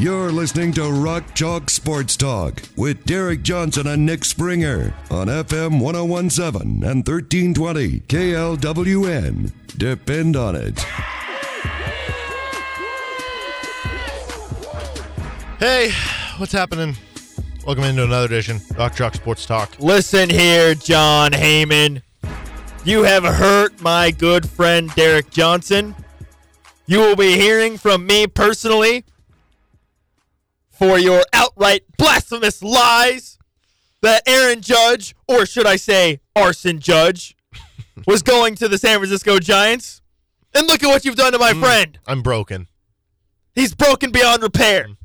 You're listening to Rock Chalk Sports Talk with Derek Johnson and Nick Springer on FM 1017 and 1320 KLWN. Depend on it. Hey, what's happening? Welcome into another edition Rock Chalk Sports Talk. Listen here, Jon Heyman. You have hurt my good friend Derek Johnson. You will be hearing from me personally for your outright blasphemous lies that Aaron Judge, or should I say Arson Judge, was going to the San Francisco Giants. And look at what you've done to my mm, friend. I'm broken. He's broken beyond repair. Mm.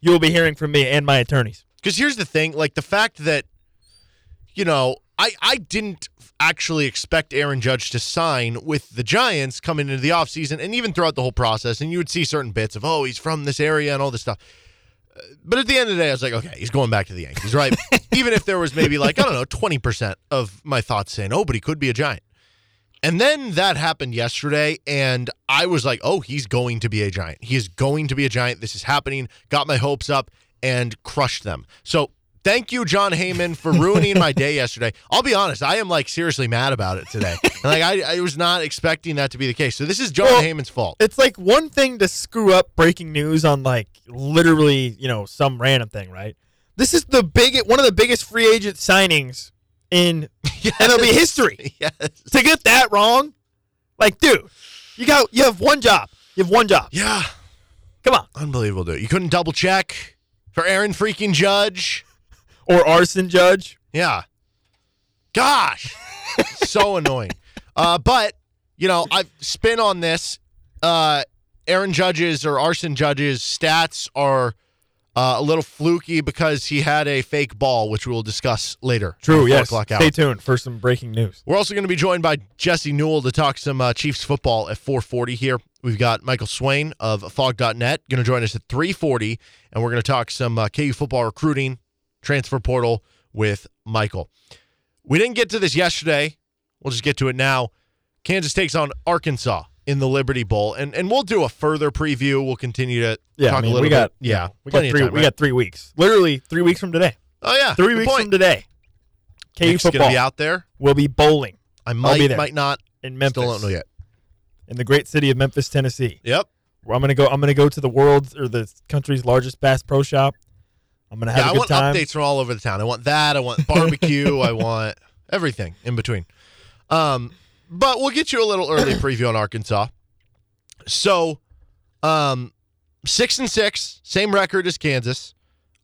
You will be hearing from me and my attorneys. Because here's the thing, like the fact that, you know, I, I didn't actually expect Aaron Judge to sign with the Giants coming into the offseason and even throughout the whole process. And you would see certain bits of, oh, he's from this area and all this stuff. Uh, But at the end of the day, I was like, okay, he's going back to the Yankees, right? even if there was maybe like, I don't know, 20% of my thoughts saying, oh, but he could be a Giant. And then that happened yesterday, and I was like, oh, he's going to be a giant. He is going to be a giant. This is happening. Got my hopes up and crushed them. So thank you, Jon Heyman, for ruining my day yesterday. I'll be honest, I am like seriously mad about it today. And, like I, I was not expecting that to be the case. So this is Jon Well, Heyman's fault. it's like one thing to screw up breaking news on like literally, you know, some random thing, right? This is the big one of the biggest free agent signings in MLB history. yes. To get that wrong, like, dude, you got you have one job. You have one job. Yeah. Come on, Unbelievable, dude. You couldn't double check for Aaron freaking Judge. Or arson judge. Yeah. Gosh. so annoying. Uh, but, you know, I've spin on this. Uh, Aaron Judge's or Arson Judge's stats are uh, a little fluky because he had a fake ball, which we'll discuss later. True. Yes. four o'clock hour. Stay tuned for some breaking news. We're also going to be joined by Jesse Newell to talk some uh, Chiefs football at 4:40 here. We've got Michael Swain of Phog.net going to join us at 3:40, and we're going to talk some uh, KU football recruiting, transfer portal with Michael. We didn't get to this yesterday. We'll just get to it now. Kansas takes on Arkansas in the Liberty Bowl, and and we'll do a further preview. We'll continue to Yeah, talk I mean, a little we got bit. Yeah, we got three. time, we right? got three weeks. Literally three weeks from today. Oh yeah, Three good weeks point. from today. KU Nick's football be out there. We'll be bowling I might, might not. in Memphis, Still don't know yet. in the great city of Memphis, Tennessee. Yep. I'm gonna go. I'm gonna go to the world's or the country's largest Bass Pro Shop. I'm gonna have yeah, a I good want time. updates from all over the town. I want that. I want barbecue. I want everything in between. Um, but we'll get you a little early preview on Arkansas. So, um, six and six, same record as Kansas.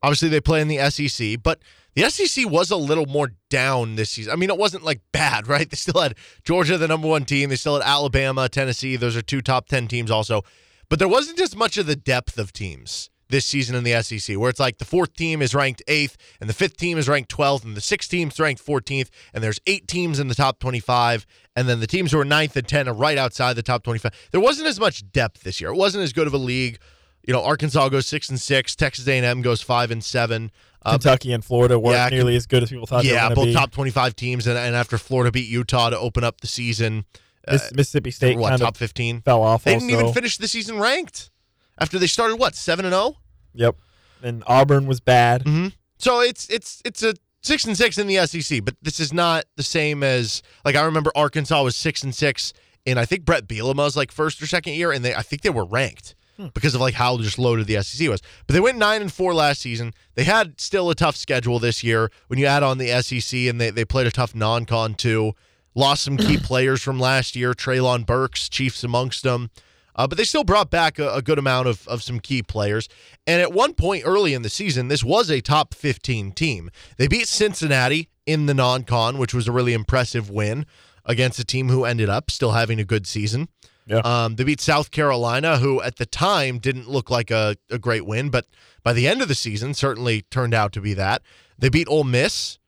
Obviously, they play in the SEC, but the SEC was a little more down this season. I mean, it wasn't like bad, right? They still had Georgia, the number one team. They still had Alabama, Tennessee. Those are two top 10 teams also. But there wasn't as much of the depth of teams this season in the SEC, where it's like the fourth team is ranked eighth, and the fifth team is ranked 12th, and the sixth team's ranked 14th, and there's eight teams in the top 25, and then the teams who are ninth and 10 are right outside the top 25. There wasn't as much depth this year. It wasn't as good of a league. You know, Arkansas goes six and six, Texas A&M goes five and seven. Uh, Kentucky and Florida weren't yeah, nearly as good as people thought. yeah, they were both be. top 25 teams, and, and after Florida beat Utah to open up the season, uh, Mississippi State what top 15? fell off. They also. didn't even finish the season ranked after they started what seven and oh? zero. Yep. And Auburn was bad. Mm-hmm. So it's it's it's a six and six in the SEC, but this is not the same as like I remember Arkansas was six and six in I think Bret Bielema's like first or second year, and they I think they were ranked because of like how just loaded the SEC was. But they went nine and four last season. They had still a tough schedule this year when you add on the SEC, and they they played a tough non-con too. Lost some key players from last year, Treylon Burks, Chiefs amongst them. Uh, but they still brought back a, a good amount of, of some key players. And at one point early in the season, this was a top 15 team. They beat Cincinnati in the non con, which was a really impressive win against a team who ended up still having a good season. Yeah. Um, they beat South Carolina, who at the time didn't look like a, a great win, but by the end of the season certainly turned out to be that. They beat Ole Miss,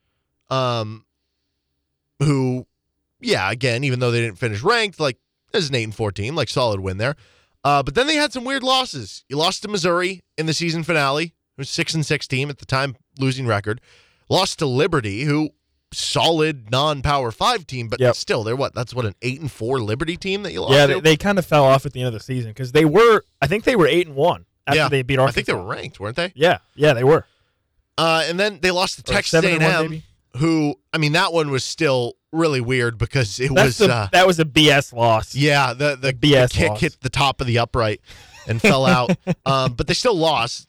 um, who, yeah, again, even though they didn't finish ranked, like as an eight and four team, like solid win there. Uh, but then they had some weird losses. You lost to Missouri in the season finale, who was six and six team at the time, losing record. Lost to Liberty, who solid non-power five team, but Yep. still, they're what? That's what an eight and four Liberty team that you lost. Yeah, to? they, they kind of fell off at the end of the season because they were. I think they were eight and one after Yeah, they beat Arkansas. I think they were ranked, weren't they? Yeah, yeah, they were. Uh, and then they lost to Texas A&M, who I mean that one was still really weird because it That's was the, uh, that was a BS loss. yeah the the, BS the kick loss. hit the top of the upright and fell out, um, but they still lost.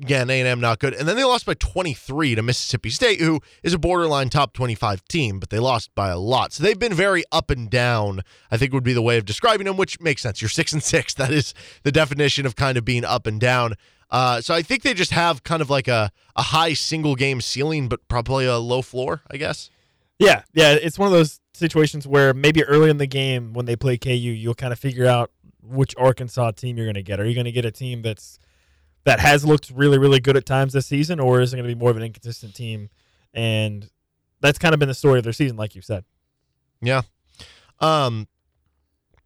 Again, A&M not good, and then they lost by 23 to Mississippi State, who is a borderline top 25 team, but they lost by a lot. So they've been very up and down. I think would be the way of describing them, which makes sense. You're six and six. That is the definition of kind of being up and down. Uh, so I think they just have kind of like a, a high single game ceiling, but probably a low floor, I guess. Yeah, yeah. It's one of those situations where maybe early in the game when they play KU, you'll kind of figure out which Arkansas team you're going to get. Are you going to get a team that's that has looked really, really good at times this season, or is it going to be more of an inconsistent team? And that's kind of been the story of their season, like you said. Yeah. Um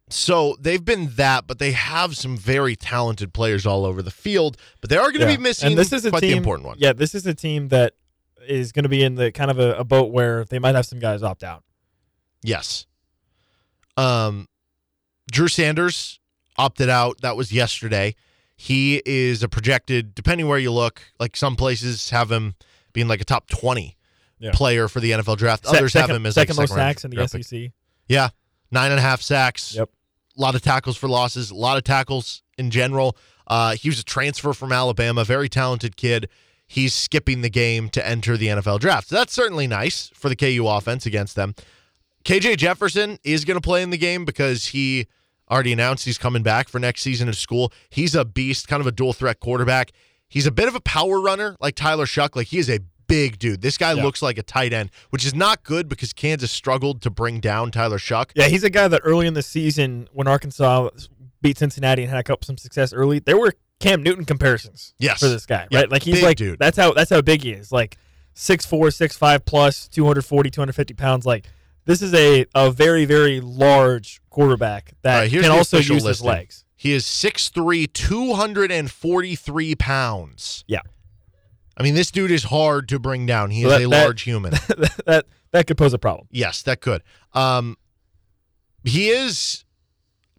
so they've been that, but they have some very talented players all over the field. But they are going to Yeah. be missing and this is a quite team, the important one. Yeah, this is a team that is going to be in the kind of a, a boat where they might have some guys opt out. Yes. Um, Drew Sanders opted out. That was yesterday. He is a projected, depending where you look, like some places have him being like a top twenty Yeah. player for the NFL draft. Se- Others second, have him as second like most second sacks in the pick. SEC. Yeah, nine and a half sacks. Yep. A lot of tackles for losses. A lot of tackles in general. Uh, he was a transfer from Alabama. Very talented kid. He's skipping the game to enter the NFL draft. So that's certainly nice for the KU offense against them. KJ Jefferson is going to play in the game because he already announced he's coming back for next season of school. He's a beast, kind of a dual threat quarterback. He's a bit of a power runner like Tyler Shough. Like he is a big dude. This guy Yeah. looks like a tight end, which is not good because Kansas struggled to bring down Tyler Shough. Yeah, he's a guy that early in the season, when Arkansas beat Cincinnati and had a couple some success early, there were Cam Newton comparisons Yes. for this guy, Yeah, right? Like he's like dude. that's how that's how big he is. Like 6'4", 6'5 plus, 240, 250 pounds. Like this is a a very very large quarterback that right, can also use his legs. He is 6'3", 243 pounds. Yeah. I mean, this dude is hard to bring down. He So is that- a that- large human. that that could pose a problem. yes, that could. Um, he is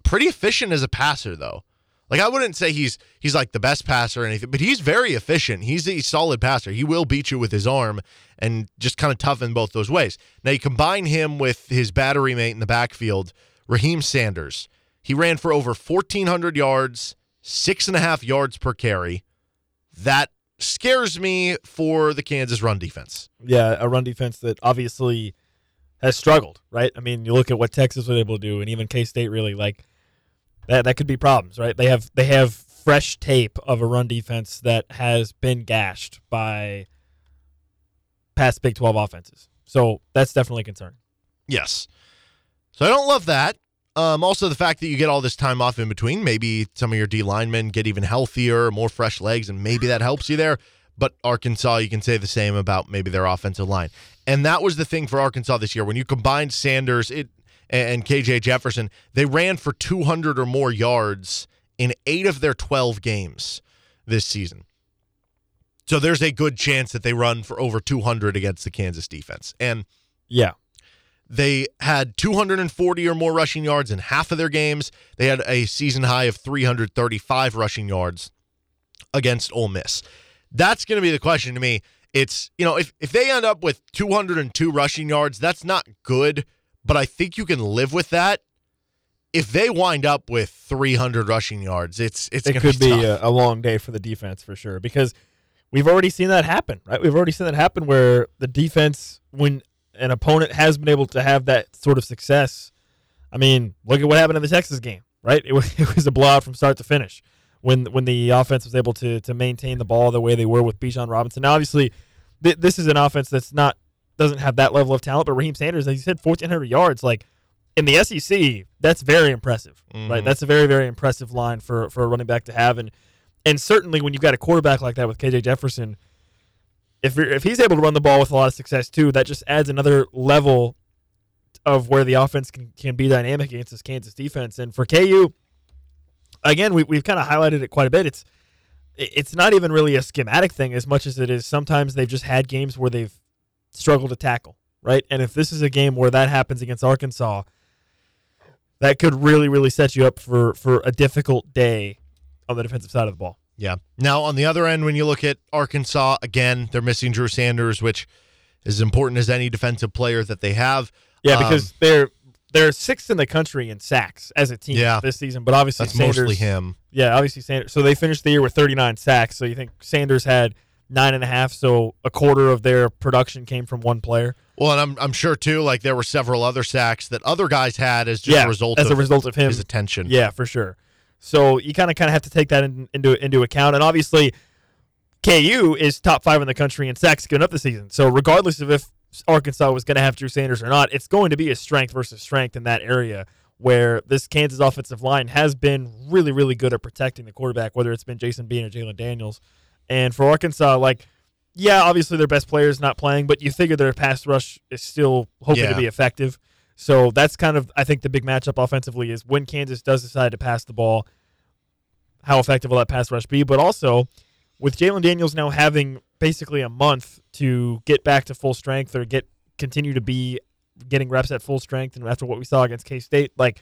pretty efficient as a passer, though. Like I wouldn't say he's he's like the best passer or anything, but he's very efficient. He's a solid passer. He will beat you with his arm and just kind of tough in both those ways. Now you combine him with his battery mate in the backfield, Raheem Sanders. He ran for over fourteen hundred yards, six and a half yards per carry. That scares me for the Kansas run defense. Yeah, a run defense that obviously has struggled, right? I mean, you look at what Texas was able to do, and even K State really like that. That could be problems, right? They have they have fresh tape of a run defense that has been gashed by past Big Twelve offenses. So that's definitely a concern. Yes. So I don't love that. Um, also, the fact that you get all this time off in between, maybe some of your D linemen get even healthier, more fresh legs, and maybe that helps you there. But Arkansas, you can say the same about maybe their offensive line. And that was the thing for Arkansas this year. When you combined Sanders it, and KJ Jefferson, they ran for 200 or more yards in eight of their 12 games this season. So there's a good chance that they run for over 200 against the Kansas defense. And Yeah, they had 240 or more rushing yards in half of their games. They had a season high of 335 rushing yards against Ole Miss. That's going to be the question to me. It's, you know, if, if they end up with 202 rushing yards, that's not good, but I think you can live with that. If they wind up with 300 rushing yards, it's it's it going could be, be a, a long day for the defense for sure because we've already seen that happen, right? We've already seen that happen where the defense, when an opponent has been able to have that sort of success, I mean, look at what happened in the Texas game, right? It was, it was a blowout from start to finish when when the offense was able to to maintain the ball the way they were with Bijan Robinson. Now, obviously, th- this is an offense that's not doesn't have that level of talent, but Raheem Sanders, as you said, fourteen hundred yards, like in the SEC, that's very impressive, Mhm. right? That's a very very impressive line for for a running back to have, and and certainly when you've got a quarterback like that with KJ Jefferson, if you're, if he's able to run the ball with a lot of success too, that just adds another level of where the offense can, can be dynamic against this Kansas defense. And for KU, again, we, we've kind of highlighted it quite a bit. It's it's not even really a schematic thing as much as it is sometimes they've just had games where they've struggled to tackle, right? And if this is a game where that happens against Arkansas, that could really, really set you up for for a difficult day on the defensive side of the ball. Yeah. Now, on the other end, when you look at Arkansas, again, they're missing Drew Sanders, which is as important as any defensive player that they have. Yeah, Um, because they're they're sixth in the country in sacks as a team Yeah. this season, but obviously that's Sanders, mostly him. Yeah, obviously Sanders. So they finished the year with 39 sacks. So you think Sanders had nine and a half, so a quarter of their production came from one player. Well, and I'm, I'm sure, too, like there were several other sacks that other guys had as just yeah, a result as of a result of him. his attention. Yeah, for sure. So you kind of kind of have to take that in, into into account, and obviously, KU is top five in the country in sacks given up the season. So regardless of if Arkansas was going to have Drew Sanders or not, it's going to be a strength versus strength in that area where this Kansas offensive line has been really really good at protecting the quarterback, whether it's been Jason Bean or Jalen Daniels. And for Arkansas, like, yeah, obviously their best player is not playing, but you figure their pass rush is still hoping Yeah. to be effective. So that's kind of I think the big matchup offensively is when Kansas does decide to pass the ball, how effective will that pass rush be? But also with Jalen Daniels now having basically a month to get back to full strength or get continue to be getting reps at full strength, and after what we saw against K State, like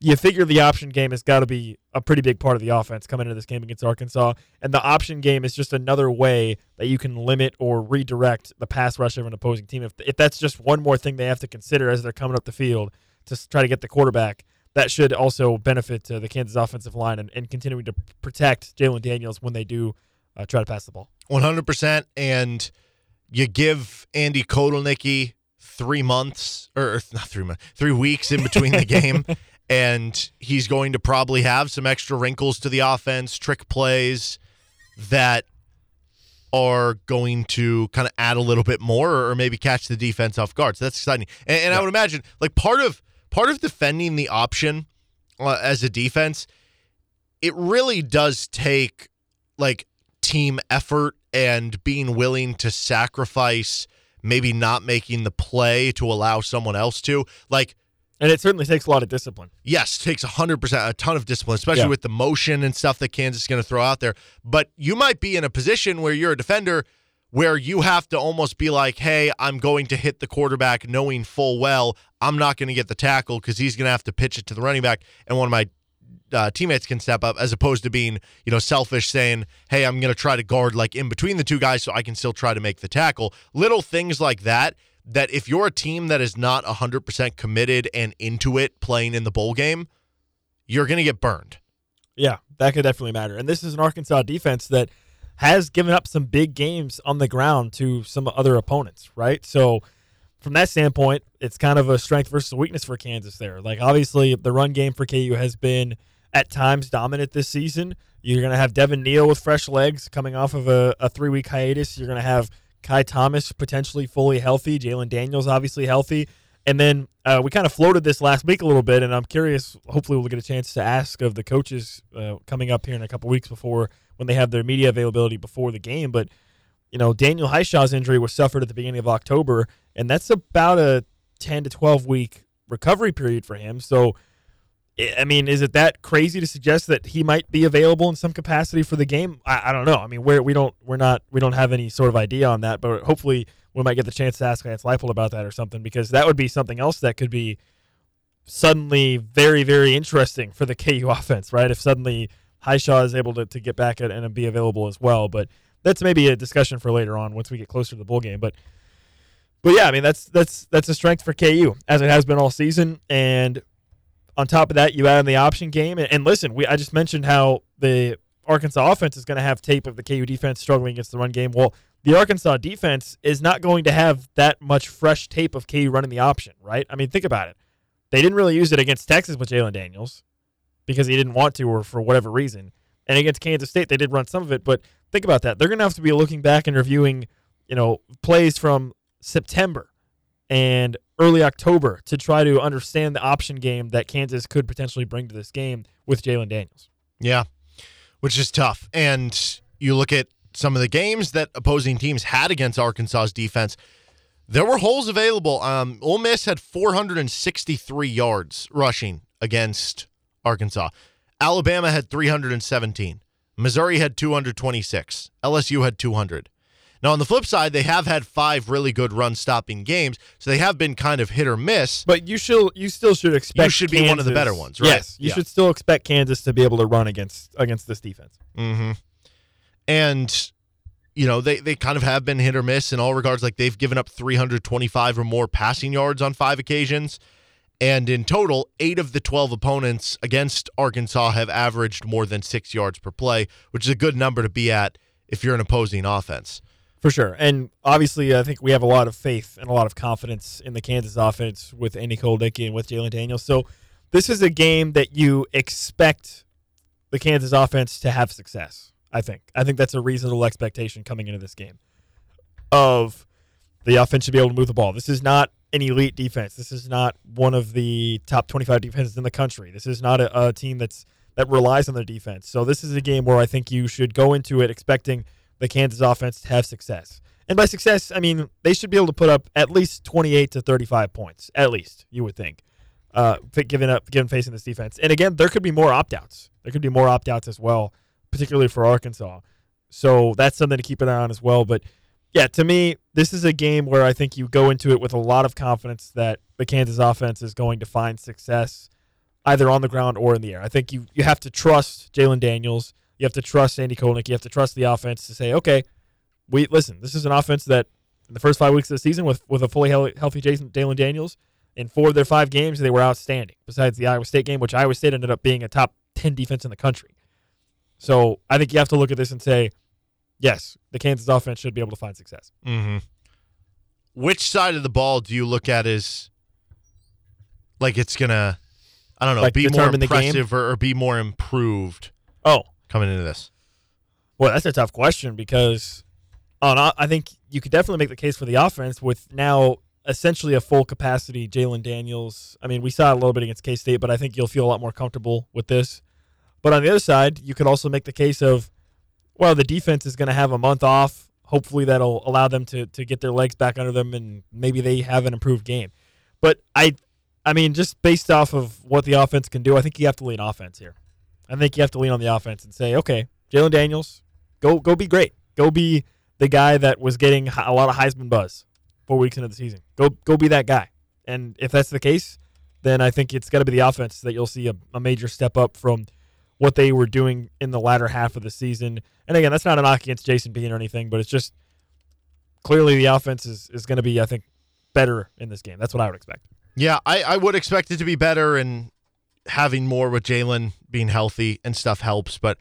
you figure the option game has got to be a pretty big part of the offense coming into this game against Arkansas. And the option game is just another way that you can limit or redirect the pass rush of an opposing team. If, if that's just one more thing they have to consider as they're coming up the field to try to get the quarterback, that should also benefit uh, the Kansas offensive line and, and continuing to protect Jalen Daniels when they do uh, try to pass the ball. 100%. And you give Andy Kotelnicki three months, or or not three months, three weeks in between the game. And he's going to probably have some extra wrinkles to the offense, trick plays that are going to kind of add a little bit more or maybe catch the defense off guard. So that's exciting. And, and I would imagine like part of part of defending the option uh, as a defense, it really does take like team effort and being willing to sacrifice maybe not making the play to allow someone else to. Like And it certainly takes a lot of discipline. yes, takes 100% a ton of discipline, especially Yeah. with the motion and stuff that Kansas is going to throw out there. But you might be in a position where you're a defender where you have to almost be like, "Hey, I'm going to hit the quarterback knowing full well I'm not going to get the tackle cuz he's going to have to pitch it to the running back and one of my uh, teammates can step up as opposed to being, you know, selfish saying, "Hey, I'm going to try to guard like in between the two guys so I can still try to make the tackle." Little things like that that if you're a team that is not 100% committed and into it playing in the bowl game, you're going to get burned. Yeah, that could definitely matter. And this is an Arkansas defense that has given up some big games on the ground to some other opponents, right? So from that standpoint, it's kind of a strength versus weakness for Kansas there. Like obviously the run game for KU has been at times dominant this season. You're going to have Devin Neal with fresh legs coming off of a, a three week hiatus. You're going to have Ky Thomas potentially fully healthy, Jalen Daniels obviously healthy. And then uh, we kind of floated this last week a little bit, and I'm curious. Hopefully, we'll get a chance to ask of the coaches uh, coming up here in a couple weeks before when they have their media availability before the game. But you know, Daniel Hishaw's injury was suffered at the beginning of October, and that's about a 10 to 12 week recovery period for him. So, I mean, is it that crazy to suggest that he might be available in some capacity for the game? I, I don't know. I mean, we're we don't we're not we don't have any sort of idea on that, but hopefully we might get the chance to ask Lance Leipold about that or something because that would be something else that could be suddenly very very interesting for the KU offense, right? If suddenly Hishaw is able to, to get back and be available as well, but that's maybe a discussion for later on once we get closer to the bowl game. But but yeah, I mean that's that's that's a strength for KU as it has been all season. And on top of that, you add in the option game. And, and listen, we I just mentioned how the Arkansas offense is going to have tape of the KU defense struggling against the run game. Well, the Arkansas defense is not going to have that much fresh tape of KU running the option, right? I mean, think about it. They didn't really use it against Texas with Jalen Daniels because he didn't want to or for whatever reason. And against Kansas State, they did run some of it, but think about that. They're going to have to be looking back and reviewing, you know, plays from September and early October to try to understand the option game that Kansas could potentially bring to this game with Jalen Daniels. Yeah, which is tough. And you look at some of the games that opposing teams had against Arkansas's defense. There were holes available. Um, Ole Miss had 463 yards rushing against Arkansas. Alabama had 317. Missouri had 226. LSU had 200. Now, on the flip side, they have had five really good run stopping games, so they have been kind of hit or miss. But you should you still should expect You should be one of the Kansas- better ones, right? Yes, you Yeah. should still expect Kansas to be able to run against against this defense. Mm-hmm. And you know they they kind of have been hit or miss in all regards. Like they've given up 325 or more passing yards on five occasions, and in total, eight of the 12 opponents against Arkansas have averaged more than six yards per play, which is a good number to be at if you're an opposing offense. For sure. And obviously, I think we have a lot of faith and a lot of confidence in the Kansas offense with Andy Kotelnicki and with Jalen Daniels. So this is a game that you expect the Kansas offense to have success. I think. I think that's a reasonable expectation coming into this game. Of the offense should be able to move the ball. This is not an elite defense. This is not one of the top 25 defenses in the country. This is not a, a team that's that relies on their defense. So this is a game where I think you should go into it expecting the Kansas offense to have success. And by success, I mean they should be able to put up at least 28 to 35 points, at least you would think, uh, given up, given facing this defense. And again, there could be more opt outs. There could be more opt outs as well, particularly for Arkansas. So that's something to keep an eye on as well. But yeah, to me, this is a game where I think you go into it with a lot of confidence that the Kansas offense is going to find success either on the ground or in the air. I think you, you have to trust Jalen Daniels. You have to trust Andy Kotelnicki. You have to trust the offense to say, okay, we listen. This is an offense that in the first five weeks of the season, with with a fully healthy Jason Dalen Daniels, in four of their five games, they were outstanding. Besides the Iowa State game, which Iowa State ended up being a top ten defense in the country. So I think you have to look at this and say, yes, the Kansas offense should be able to find success. Mm-hmm. Which side of the ball do you look at as like it's gonna, I don't know, Like be more determine the game? impressive or, or be more improved Oh, coming into this? Well, that's a tough question because on I think you could definitely make the case for the offense with now essentially a full capacity Jalen Daniels. I mean, we saw it a little bit against K State, but I think you'll feel a lot more comfortable with this. But on the other side, you could also make the case of, well, the defense is going to have a month off. Hopefully, that'll allow them to to get their legs back under them, and maybe they have an improved game. But I, I mean, just based off of what the offense can do, I think you have to lean offense here. I think you have to lean on the offense and say, okay, Jalen Daniels, go go be great. Go be the guy that was getting a lot of Heisman buzz four weeks into the season. Go go be that guy. And if that's the case, then I think it's got to be the offense that you'll see a, a major step up from what they were doing in the latter half of the season. And again, that's not a knock against Jason Bean or anything, but it's just clearly the offense is, is going to be, I think, better in this game. That's what I would expect. Yeah, I, I would expect it to be better and having more with Jalen being healthy and stuff helps, but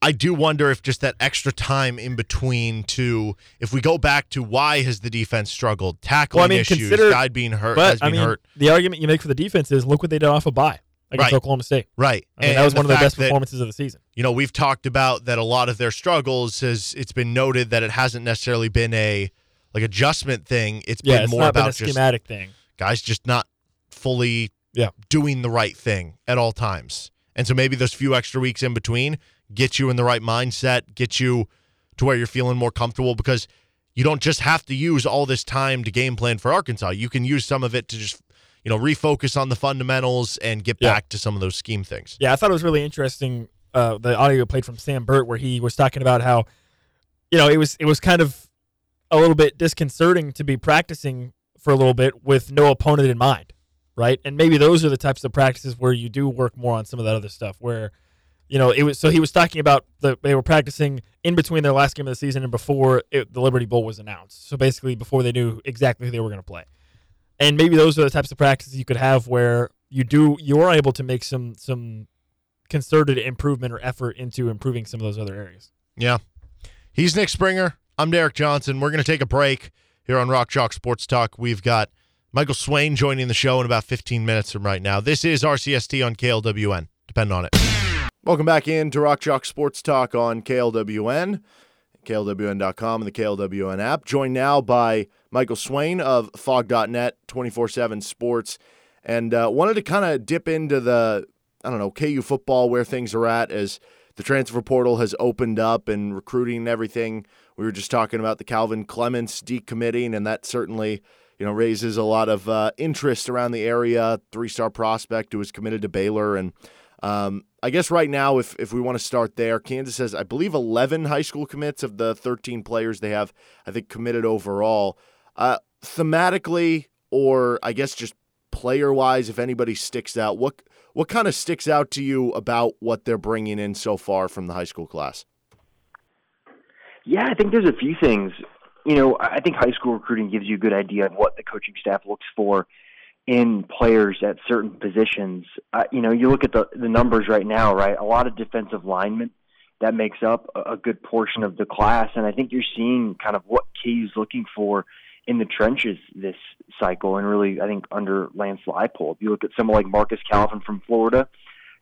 I do wonder if just that extra time in between to if we go back to why has the defense struggled, tackling Well, I mean, issues, guy being hurt, But has I been mean, hurt. the argument you make for the defense is look what they did off a bye against Right. Oklahoma State. Right. I mean, And- that was one of their fact best that, performances of the season. You know, we've talked about that a lot of their struggles has it's been noted that it hasn't necessarily been a like adjustment thing. It's Yeah, been it's more not been about a schematic thing. guys just not fully Yeah. doing the right thing at all times. And so maybe those few extra weeks in between get you in the right mindset, get you to where you're feeling more comfortable because you don't just have to use all this time to game plan for Arkansas. You can use some of it to just, you know, refocus on the fundamentals and get Yeah. back to some of those scheme things. Yeah, I thought it was really interesting. Uh, the audio played from Sam Burt where he was talking about how, you know, it was it was kind of a little bit disconcerting to be practicing for a little bit with no opponent in mind, right? And maybe those are the types of practices where you do work more on some of that other stuff. Where, you know, it was so he was talking about the they were practicing in between their last game of the season and before it, the Liberty Bowl was announced. So basically, before they knew exactly who they were going to play. And maybe those are the types of practices you could have where you do you are able to make some some concerted improvement or effort into improving some of those other areas. Yeah. He's Nick Springer. I'm Derek Johnson. We're going to take a break here on Rock Chalk Sports Talk. We've got Michael Swain joining the show in about 15 minutes from right now. This is RCST on KLWN. Depend on it. Welcome back in to Rock Chalk Sports Talk on KLWN. KLWN.com and the KLWN app. Joined now by Michael Swain of Phog.net, 24 7 Sports. And uh, wanted to kind of dip into the, I don't know, KU football, where things are at as the transfer portal has opened up and recruiting and everything. We were just talking about the Calvin Clements decommitting, and that certainly you know raises a lot of uh, interest around the area. Three star prospect who was committed to Baylor, and um, I guess right now, if if we want to start there, Kansas has I believe 11 high school commits of the 13 players they have. I think committed overall. Uh, thematically, or I guess just player wise, if anybody sticks out, what what kind of sticks out to you about what they're bringing in so far from the high school class? Yeah, I think there's a few things. You know, I think high school recruiting gives you a good idea of what the coaching staff looks for in players at certain positions. Uh, you know, you look at the the numbers right now, right? A lot of defensive linemen that makes up a, good portion of the class, and I think you're seeing kind of what KU's looking for in the trenches this cycle, and really, I think under Lance Leipold. You look at someone like Marcus Calvin from Florida,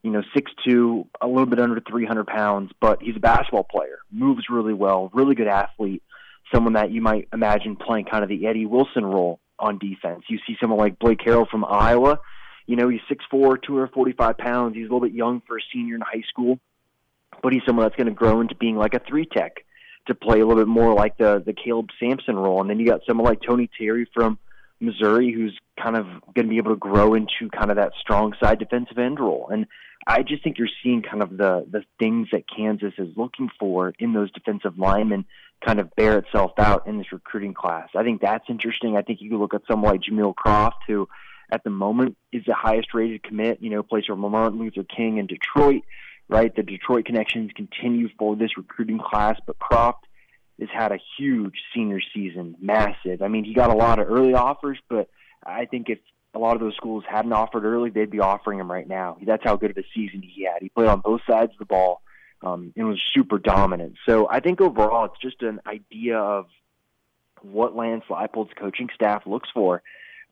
you know, six two, a little bit under 300 pounds, but he's a basketball player, moves really well, really good athlete, someone that you might imagine playing kind of the Eddie Wilson role on defense. You see someone like Blake Harrell from Iowa, you know, he's 6'4", 245 pounds. He's a little bit young for a senior in high school, but he's someone that's going to grow into being like a three tech to play a little bit more like the the Caleb Sampson role. And then you got someone like Tony Terry from Missouri who's kind of going to be able to grow into kind of that strong side defensive end role. And I just think you're seeing kind of the the things that Kansas is looking for in those defensive linemen kind of bear itself out in this recruiting class. I think that's interesting. I think you could look at someone like Jameel Croft, who at the moment is the highest rated commit, you know, plays for Martin Luther King in Detroit right? The Detroit connections continue for this recruiting class, but Croft has had a huge senior season, massive. I mean, he got a lot of early offers, but I think if a lot of those schools hadn't offered early, they'd be offering him right now. That's how good of a season he had. He played on both sides of the ball um, and was super dominant. So I think overall, it's just an idea of what Lance Leipold's coaching staff looks for.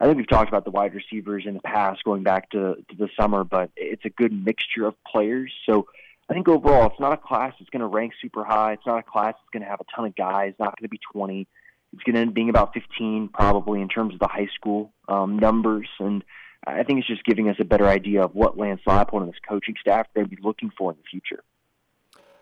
I think we've talked about the wide receivers in the past, going back to, to the summer, but it's a good mixture of players. So I think overall, it's not a class that's going to rank super high. It's not a class that's going to have a ton of guys. Not going to be 20. It's going to end being about 15 probably in terms of the high school um, numbers. And I think it's just giving us a better idea of what Lance Leipold and his coaching staff are going to be looking for in the future.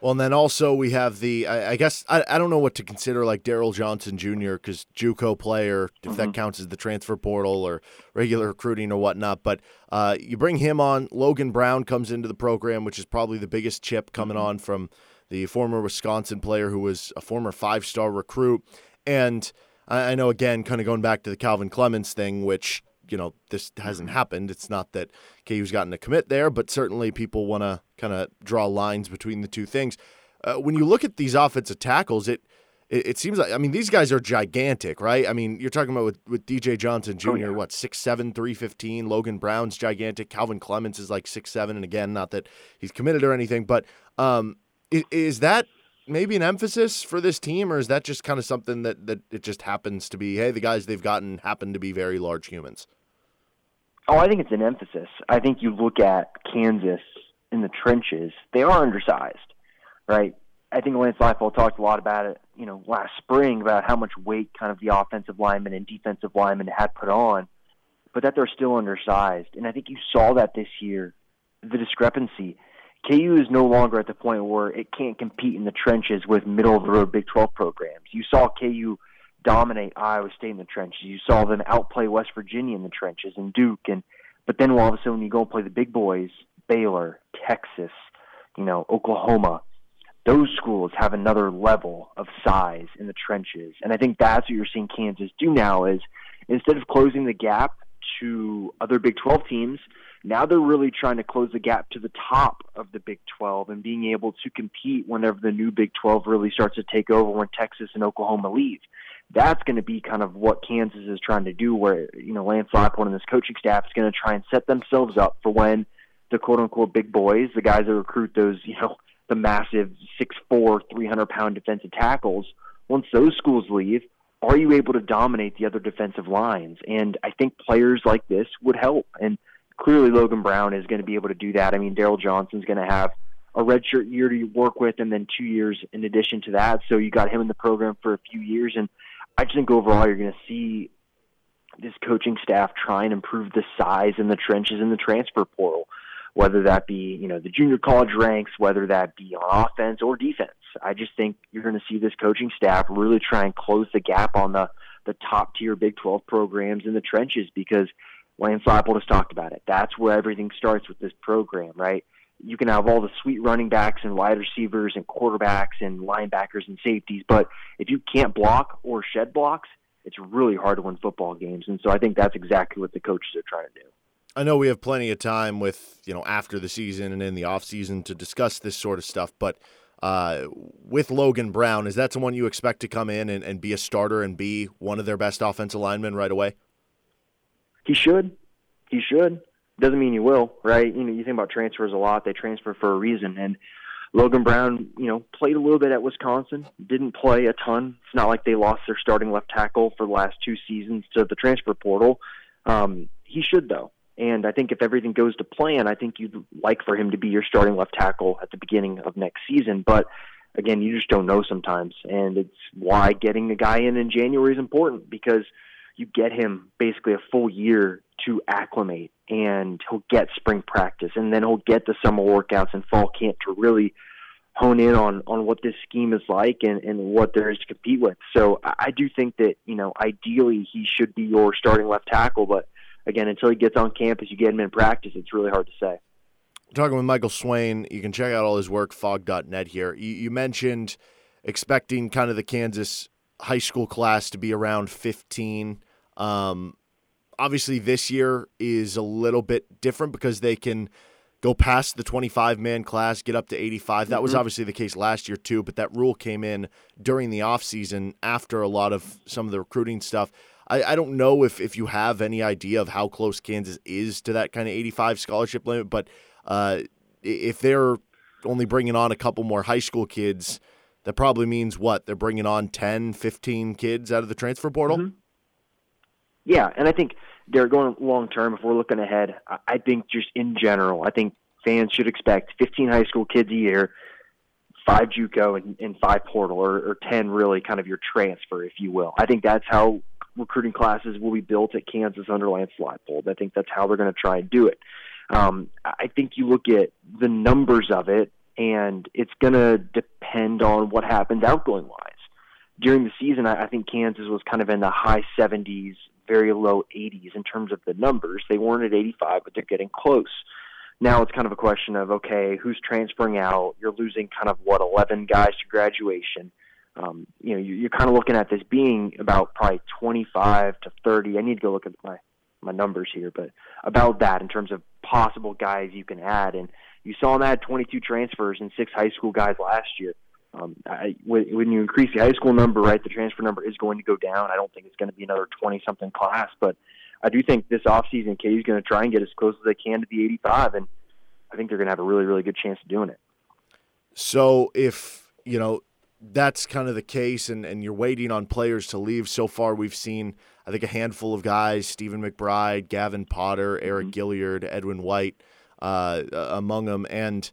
Well, and then also we have the I, I guess I, I don't know what to consider like Daryl Johnson Jr. because JUCO player if mm-hmm. that counts as the transfer portal or regular recruiting or whatnot. But uh, you bring him on. Logan Brown comes into the program, which is probably the biggest chip coming mm-hmm. on from the former Wisconsin player who was a former five star recruit. And I, I know again, kind of going back to the Calvin Clements thing, which you know this hasn't happened. It's not that KU's gotten a commit there, but certainly people want to kind of draw lines between the two things. Uh, when you look at these offensive tackles, it, it, it seems like I mean these guys are gigantic, right? I mean you're talking about with, with DJ Johnson Jr. Oh, yeah. what six seven three fifteen. Logan Brown's gigantic. Calvin Clements is like six seven, and again, not that he's committed or anything, but um, is, is that maybe an emphasis for this team, or is that just kind of something that that it just happens to be? Hey, the guys they've gotten happen to be very large humans. Oh, I think it's an emphasis. I think you look at Kansas in the trenches; they are undersized, right? I think Lance Leipold talked a lot about it, you know, last spring about how much weight kind of the offensive linemen and defensive linemen had put on, but that they're still undersized. And I think you saw that this year, the discrepancy. KU is no longer at the point where it can't compete in the trenches with middle of the road Big 12 programs. You saw KU dominate Iowa State in the trenches. You saw them outplay West Virginia in the trenches and Duke and but then all of a sudden when you go and play the big boys, Baylor, Texas, you know, Oklahoma, those schools have another level of size in the trenches. And I think that's what you're seeing Kansas do now is instead of closing the gap to other Big 12 teams, now they're really trying to close the gap to the top of the Big 12 and being able to compete whenever the new Big 12 really starts to take over when Texas and Oklahoma leave that's going to be kind of what Kansas is trying to do. Where you know Lance Leipold and his coaching staff is going to try and set themselves up for when the quote unquote big boys, the guys that recruit those you know the massive six four, three hundred pound defensive tackles, once those schools leave, are you able to dominate the other defensive lines? And I think players like this would help. And clearly, Logan Brown is going to be able to do that. I mean, Daryl Johnson's going to have a redshirt year to work with, and then two years in addition to that. So you got him in the program for a few years, and I just think overall you're going to see this coaching staff try and improve the size and the trenches in the transfer portal, whether that be you know the junior college ranks, whether that be on offense or defense. I just think you're going to see this coaching staff really try and close the gap on the the top tier Big 12 programs in the trenches because Lance Leipold has talked about it. That's where everything starts with this program, right? You can have all the sweet running backs and wide receivers and quarterbacks and linebackers and safeties, but if you can't block or shed blocks, it's really hard to win football games. And so I think that's exactly what the coaches are trying to do. I know we have plenty of time with, you know, after the season and in the off season to discuss this sort of stuff, but uh, with Logan Brown, is that someone you expect to come in and, and be a starter and be one of their best offensive linemen right away? He should. He should. Doesn't mean you will, right? You know, you think about transfers a lot. They transfer for a reason, and Logan Brown, you know, played a little bit at Wisconsin. Didn't play a ton. It's not like they lost their starting left tackle for the last two seasons to the transfer portal. Um, he should though, and I think if everything goes to plan, I think you'd like for him to be your starting left tackle at the beginning of next season. But again, you just don't know sometimes, and it's why getting the guy in in January is important because you get him basically a full year to acclimate and he'll get spring practice and then he'll get the summer workouts and fall camp to really hone in on on what this scheme is like and, and what there is to compete with. So I do think that, you know, ideally he should be your starting left tackle, but again, until he gets on campus, you get him in practice, it's really hard to say. Talking with Michael Swain, you can check out all his work, phog.net here. You, you mentioned expecting kind of the Kansas high school class to be around 15. Um, obviously, this year is a little bit different because they can go past the 25 man class, get up to 85. That was Mm-hmm. obviously the case last year, too, but that rule came in during the offseason after a lot of some of the recruiting stuff. I, I don't know if, if you have any idea of how close Kansas is to that kind of 85 scholarship limit, but uh, if they're only bringing on a couple more high school kids, that probably means what? They're bringing on 10, 15 kids out of the transfer portal? Mhm. Yeah, and I think they're going long term. If we're looking ahead, I- think just in general, I think fans should expect 15 high school kids a year, five JUCO and, and five portal, or, or 10 really kind of your transfer, if you will. I think that's how recruiting classes will be built at Kansas under Lance Leipold. I think that's how they're going to try and do it. Um, I think you look at the numbers of it, and it's going to depend on what happens outgoing wise during the season, I, I think Kansas was kind of in the high 70s, very low 80s in terms of the numbers. They weren't at 85, but they're getting close. Now it's kind of a question of okay, who's transferring out? You're losing kind of what 11 guys to graduation. Um, you know, you- you're kind of looking at this being about probably 25 to 30. I need to go look at my my numbers here, but about that in terms of possible guys you can add. And you saw them add 22 transfers and six high school guys last year. Um, I, when, when you increase the high school number, right, the transfer number is going to go down. I don't think it's going to be another 20 something class, but I do think this offseason, KU is going to try and get as close as they can to the 85, and I think they're going to have a really, really good chance of doing it. So if, you know, that's kind of the case and, and you're waiting on players to leave, so far we've seen, I think, a handful of guys Stephen McBride, Gavin Potter, Eriq Gilyard, Edwin White uh, among them. And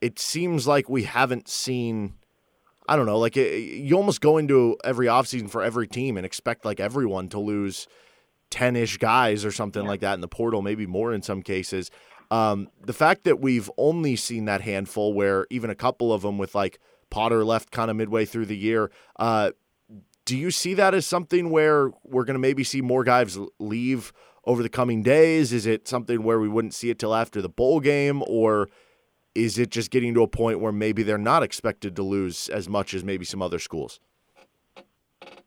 it seems like we haven't seen. I don't know, like it, you almost go into every offseason for every team and expect like everyone to lose 10 ish guys or something like that in the portal, maybe more in some cases. Um, the fact that we've only seen that handful where even a couple of them with like Potter left kind of midway through the year, uh, do you see that as something where we're going to maybe see more guys leave over the coming days? Is it something where we wouldn't see it till after the bowl game? Or is it just getting to a point where maybe they're not expected to lose as much as maybe some other schools?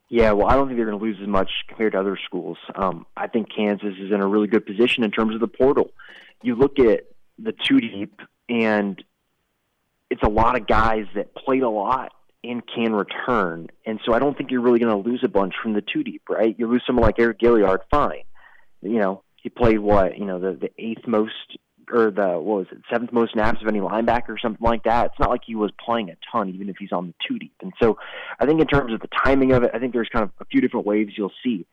Yeah, well, I don't think they're going to lose as much compared to other schools. Um, I think Kansas is in a really good position in terms of the portal. You look at the two deep, and it's a lot of guys that played a lot and can return. And so I don't think you're really going to lose a bunch from the two deep, right? You lose someone like Eriq Gilyard, fine. You know, he played what, you know, the, the eighth most or the what was it, seventh most snaps of any linebacker or something like that. It's not like he was playing a ton, even if he's on the two deep. And so I think in terms of the timing of it, I think there's kind of a few different waves you'll see.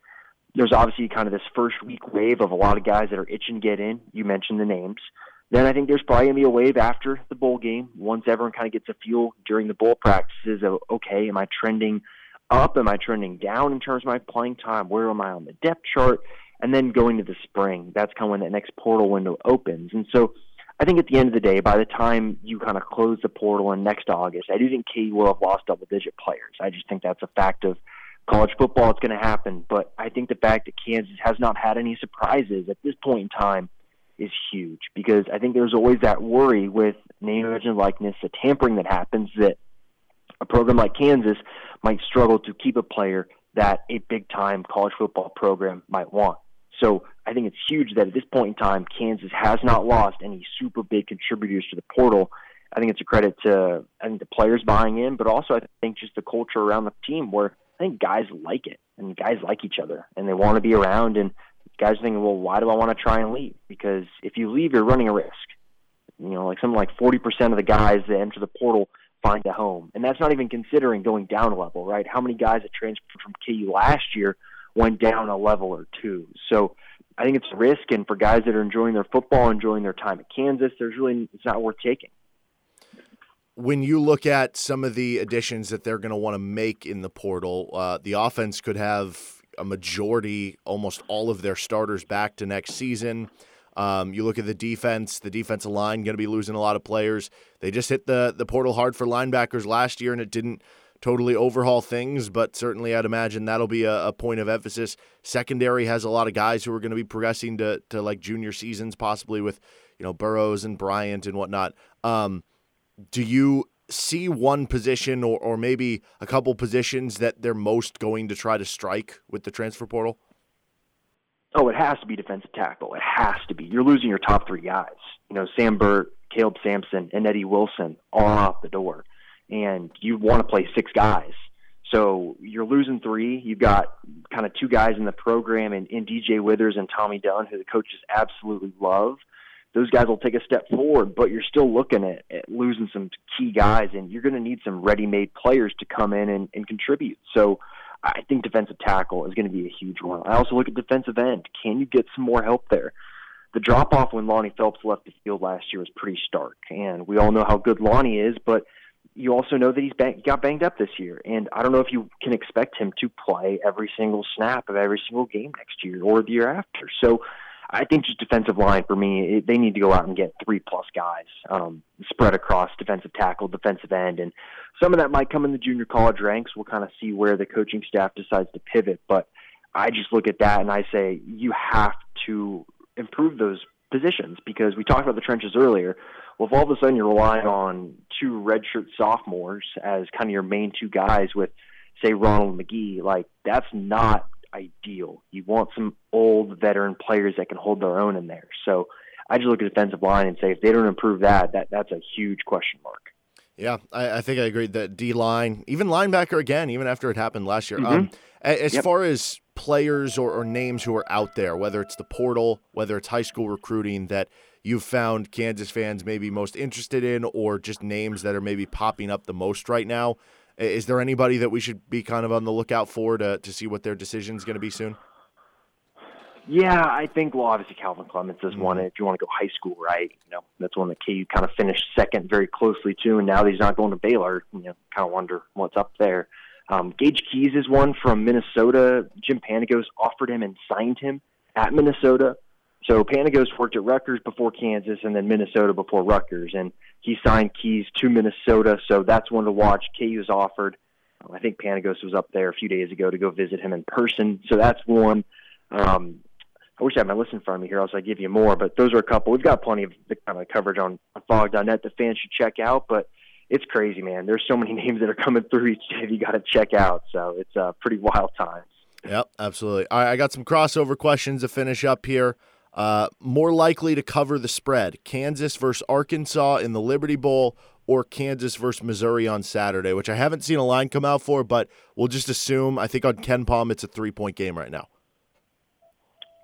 There's obviously kind of this first week wave of a lot of guys that are itching to get in. You mentioned the names. Then I think there's probably to be a wave after the bowl game once everyone kind of gets a feel during the bowl practices of, okay, am I trending up? Am I trending down in terms of my playing time? Where am I on the depth chart? And then going to the spring, that's kind of when that next portal window opens. And so I think at the end of the day, by the time you kind of close the portal in next August, I do think KU will have lost double digit players. I just think that's a fact of college football. It's going to happen. But I think the fact that Kansas has not had any surprises at this point in time is huge because I think there's always that worry with name, and likeness, the tampering that happens that a program like Kansas might struggle to keep a player that a big time college football program might want. So I think it's huge that at this point in time, Kansas has not lost any super big contributors to the portal. I think it's a credit to I think the players buying in, but also I think just the culture around the team where I think guys like it and guys like each other and they want to be around and guys are thinking, well, why do I want to try and leave? Because if you leave, you're running a risk. You know, like something like 40% of the guys that enter the portal find a home. And that's not even considering going down a level, right? How many guys that transferred from KU last year went down a level or two? So I think it's a risk. And for guys that are enjoying their football, enjoying their time at Kansas, there's really, it's not worth taking. When you look at some of the additions that they're going to want to make in the portal, uh, the offense could have a majority, almost all of their starters back to next season. Um, you look at the defense, the defensive line going to be losing a lot of players. They just hit the the portal hard for linebackers last year, and it didn't totally overhaul things, but certainly I'd imagine that'll be a, a point of emphasis. Secondary has a lot of guys who are going to be progressing to to like junior seasons, possibly with you know Burrows and Bryant and whatnot. Um, do you see one position or, or maybe a couple positions that they're most going to try to strike with the transfer portal? Oh, it has to be defensive tackle. It has to be. You're losing your top three guys. You know, Sam Burt, Caleb Sampson, and Eddie Wilson all off the door. And you want to play six guys. So you're losing three. You've got kind of two guys in the program and, in DJ Withers and Tommy Dunn, who the coaches absolutely love those guys will take a step forward, but you're still looking at, at losing some key guys, and you're going to need some ready-made players to come in and, and contribute. So I think defensive tackle is going to be a huge one. I also look at defensive end. Can you get some more help there? The drop off when Lonnie Phelps left the field last year was pretty stark, and we all know how good Lonnie is, but you also know that he's bang, got banged up this year, and I don't know if you can expect him to play every single snap of every single game next year or the year after. So I think just defensive line for me, it, they need to go out and get three plus guys um, spread across defensive tackle, defensive end, and some of that might come in the junior college ranks. We'll kind of see where the coaching staff decides to pivot, but I just look at that and I say you have to improve those positions because we talked about the trenches earlier. Well, if all of a sudden you're relying on two redshirt sophomores as kind of your main two guys with, say, Ronald McGee, like that's not ideal. You want some old veteran players that can hold their own in there. So I just look at defensive line and say if they don't improve that, that that's a huge question mark. Yeah, I, I think I agree that D line, even linebacker again, even after it happened last year. Mm-hmm. Um, as Yep. far as players or, or names who are out there, whether it's the portal, whether it's high school recruiting that you've found Kansas fans maybe most interested in, or just names that are maybe popping up the most right now, is there anybody that we should be kind of on the lookout for to, to see what their decision is going to be soon? Yeah, I think well, obviously Calvin Clements is one. Mm-hmm. If you want to go high school, right? You know, that's one that KU kind of finished second very closely to, and now that he's not going to Baylor. You know, kind of wonder what's up there. Um, Gage Keys is one from Minnesota. Jim Panagos offered him and signed him at Minnesota. So Panagos worked at Rutgers before Kansas, and then Minnesota before Rutgers, and he signed Keys to Minnesota. So that's one to watch. KU's offered. I think Panagos was up there a few days ago to go visit him in person. So that's one. Um, I wish I had my list in front of me here, else I'd give you more. But those are a couple. We've got plenty of the kind of coverage on, on Phog.net that fans should check out. But it's crazy, man. There's so many names that are coming through each day that you got to check out. So it's uh, pretty wild times. Yep, absolutely. All right, I got some crossover questions to finish up here. Uh, more likely to cover the spread: Kansas versus Arkansas in the Liberty Bowl, or Kansas versus Missouri on Saturday, which I haven't seen a line come out for, but we'll just assume. I think on KenPom, it's a three-point game right now.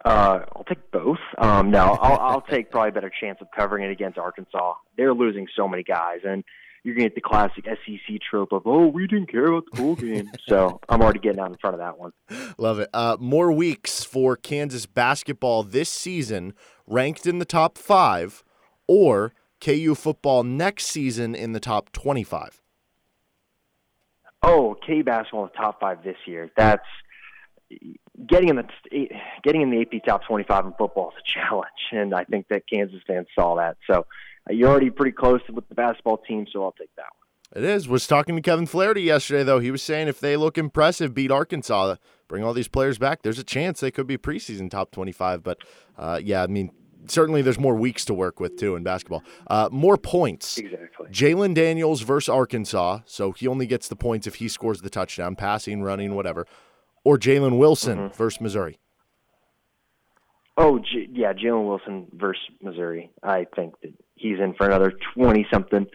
Uh, I'll take both. Um, no, I'll, I'll take probably a better chance of covering it against Arkansas. They're losing so many guys, and you're going to get the classic SEC trope of, oh, we didn't care about the bowl game. so I'm already getting out in front of that one. Love it. Uh, more weeks for Kansas basketball this season, ranked in the top five, or KU football next season in the top 25? Oh, K basketball in the top five this year. That's getting in the getting in the AP top 25 in football is a challenge, and I think that Kansas fans saw that. So you're already pretty close with the basketball team, so I'll take that one. It is. Was talking to Kevin Flaherty yesterday though. He was saying if they look impressive, beat Arkansas, bring all these players back, there's a chance they could be preseason top 25. But uh, yeah, I mean, certainly there's more weeks to work with too in basketball. Uh, more points. Exactly. Jalon Daniels versus Arkansas, so he only gets the points if he scores the touchdown, passing, running, whatever. Or Jalen Wilson Mm-hmm. versus Missouri. Oh, J- yeah, Jalen Wilson versus Missouri. I think that he's in for another 20 something,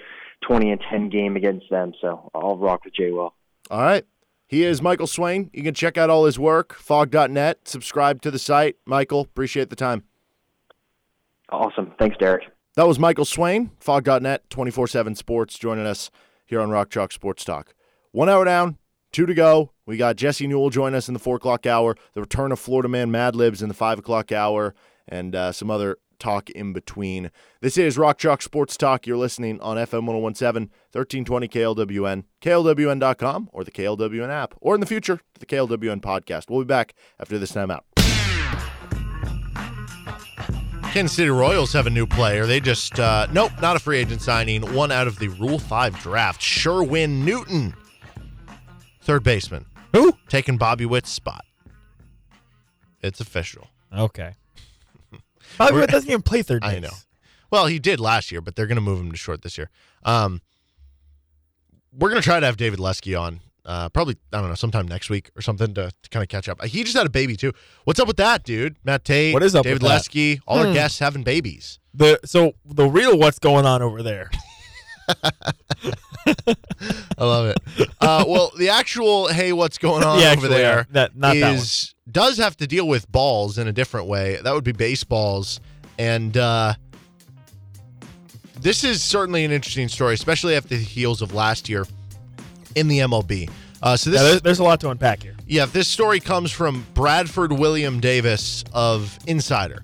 20 and 10 game against them. So I'll rock with J. Will. All right. He is Michael Swain. You can check out all his work, Phog.net. Subscribe to the site. Michael, appreciate the time. Awesome. Thanks, Derek. That was Michael Swain, Phog.net, 24 7 sports, joining us here on Rock Chalk Sports Talk. One hour down, two to go. We got Jesse Newell join us in the four o'clock hour, the return of Florida Man Mad Libs in the five o'clock hour, and uh, some other talk in between. This is Rock Chalk Sports Talk. You're listening on FM 1017, 1320 KLWN, KLWN.com, or the KLWN app, or in the future, the KLWN podcast. We'll be back after this time out. Kansas City Royals have a new player. They just, uh, nope, not a free agent signing. One out of the Rule 5 draft. Shervyen Newton, third baseman. Who? Taking Bobby Witt's spot. It's official. Okay. Bobby Witt doesn't even play third base. I know. Well, he did last year, but they're going to move him to short this year. Um, we're going to try to have David Lesky on. Uh, probably I don't know sometime next week or something to, to kind of catch up. He just had a baby too. What's up with that, dude? Matt Tate, What is up David with? Lesky, all our Hmm. guests having babies. The so the real what's going on over there? I love it. Uh, well, the actual hey, what's going on Yeah, over actually, there yeah. That- not that is does have to deal with balls in a different way. That would be baseballs, and uh, this is certainly an interesting story, especially after the heels of last year in the MLB. Uh, so this Yeah, there's, there's a lot to unpack here. yeah, this story comes from Bradford William Davis of Insider.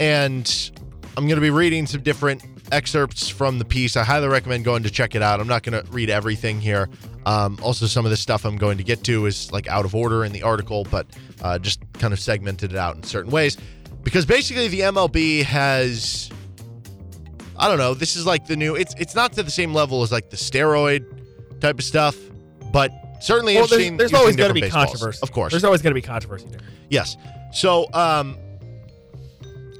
And I'm going to be reading some different excerpts from the piece. I highly recommend going to check it out. I'm not going to read everything here. Um, also, some of the stuff I'm going to get to is like out of order in the article, but uh, just kind of segmented it out in certain ways. Because basically, the MLB has. I don't know. This is like the new. It's it's not to the same level as like the steroid type of stuff, but certainly Well, there's, interesting. there's using always going to be baseballs. controversy. Of course. there's always going to be controversy there. Yes. So, um,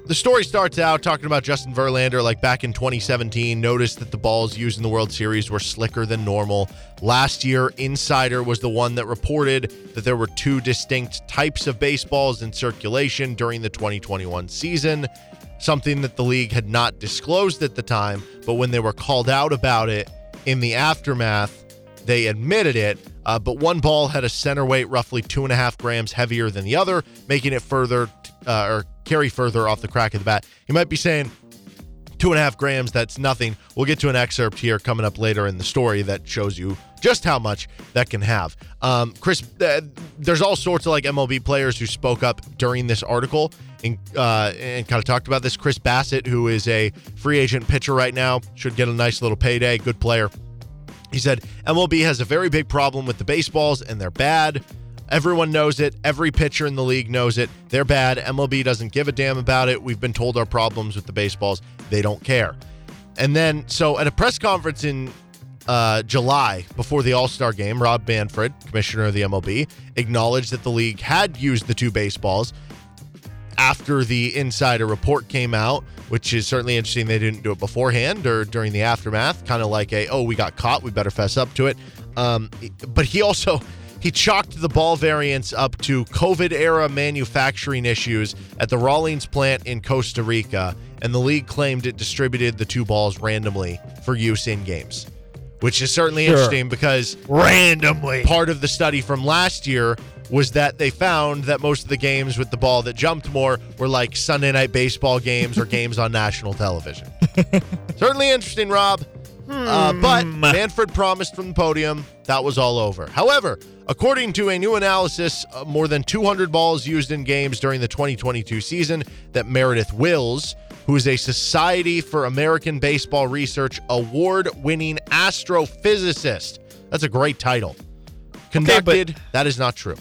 the story starts out talking about Justin Verlander, like back in 2017, noticed that the balls used in the World Series were slicker than normal. Last year, Insider was the one that reported that there were two distinct types of baseballs in circulation during the 2021 season, something that the league had not disclosed at the time, but when they were called out about it in the aftermath, they admitted it, uh, but one ball had a center weight roughly two and a half grams heavier than the other, making it further uh, or carry further off the crack of the bat. You might be saying two and a half grams, that's nothing. We'll get to an excerpt here coming up later in the story that shows you just how much that can have. Um, Chris, uh, there's all sorts of like MLB players who spoke up during this article and, uh, and kind of talked about this. Chris Bassitt, who is a free agent pitcher right now, should get a nice little payday. Good player. He said MLB has a very big problem with the baseballs and they're bad. Everyone knows it. Every pitcher in the league knows it. They're bad. MLB doesn't give a damn about it. We've been told our problems with the baseballs. They don't care. And then, so at a press conference in uh, July before the All Star game, Rob Manfred, commissioner of the MLB, acknowledged that the league had used the two baseballs after the insider report came out, which is certainly interesting. They didn't do it beforehand or during the aftermath, kind of like a, oh, we got caught, we better fess up to it. Um, but he also he chalked the ball variants up to COVID era manufacturing issues at the Rawlings plant in Costa Rica, and the league claimed it distributed the two balls randomly for use in games, which is certainly Sure. interesting because Randomly. part of the study from last year was that they found that most of the games with the ball that jumped more were like Sunday night baseball games or games on national television. Certainly interesting, Rob. Uh, but Hmm. Manfred promised from the podium that was all over. However, according to a new analysis, uh, more than 200 balls used in games during the 2022 season that Meredith Wills, who is a Society for American Baseball Research award winning astrophysicist, that's a great title, conducted. that is not true.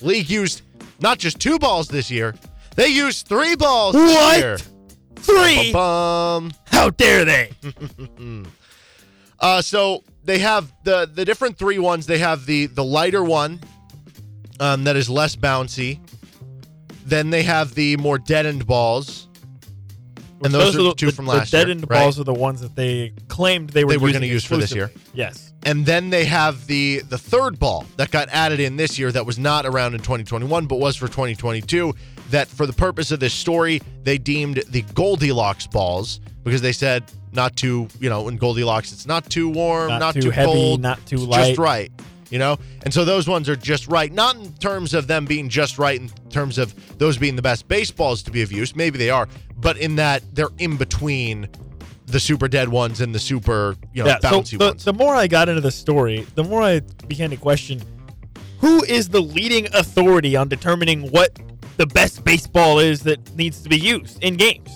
League used not just two balls this year, they used three balls this What? Three? Bum. How dare they? Uh, so they have the the different three ones. They have the the lighter one, um, that is less bouncy. Then they have the more deadened balls, and those, are the two from last the year. deadened right? balls are the ones that they claimed they were They were gonna use for this year. Yes. And then they have the the third ball that got added in this year that was not around in 2021 but was for 2022 that for the purpose of this story they deemed the Goldilocks balls because they said not too, you know, in Goldilocks it's not too warm, Not not, too too, heavy, cold, not too light. just right, you know? And so those ones are just right, not in terms of them being just right in terms of those being the best baseballs to be of use, maybe they are, but in that they're in between the super dead ones and the super, you know, yeah. So bouncy the, ones. the more I got into the story, the more I began to question who is the leading authority on determining what the best baseball is that needs to be used in games.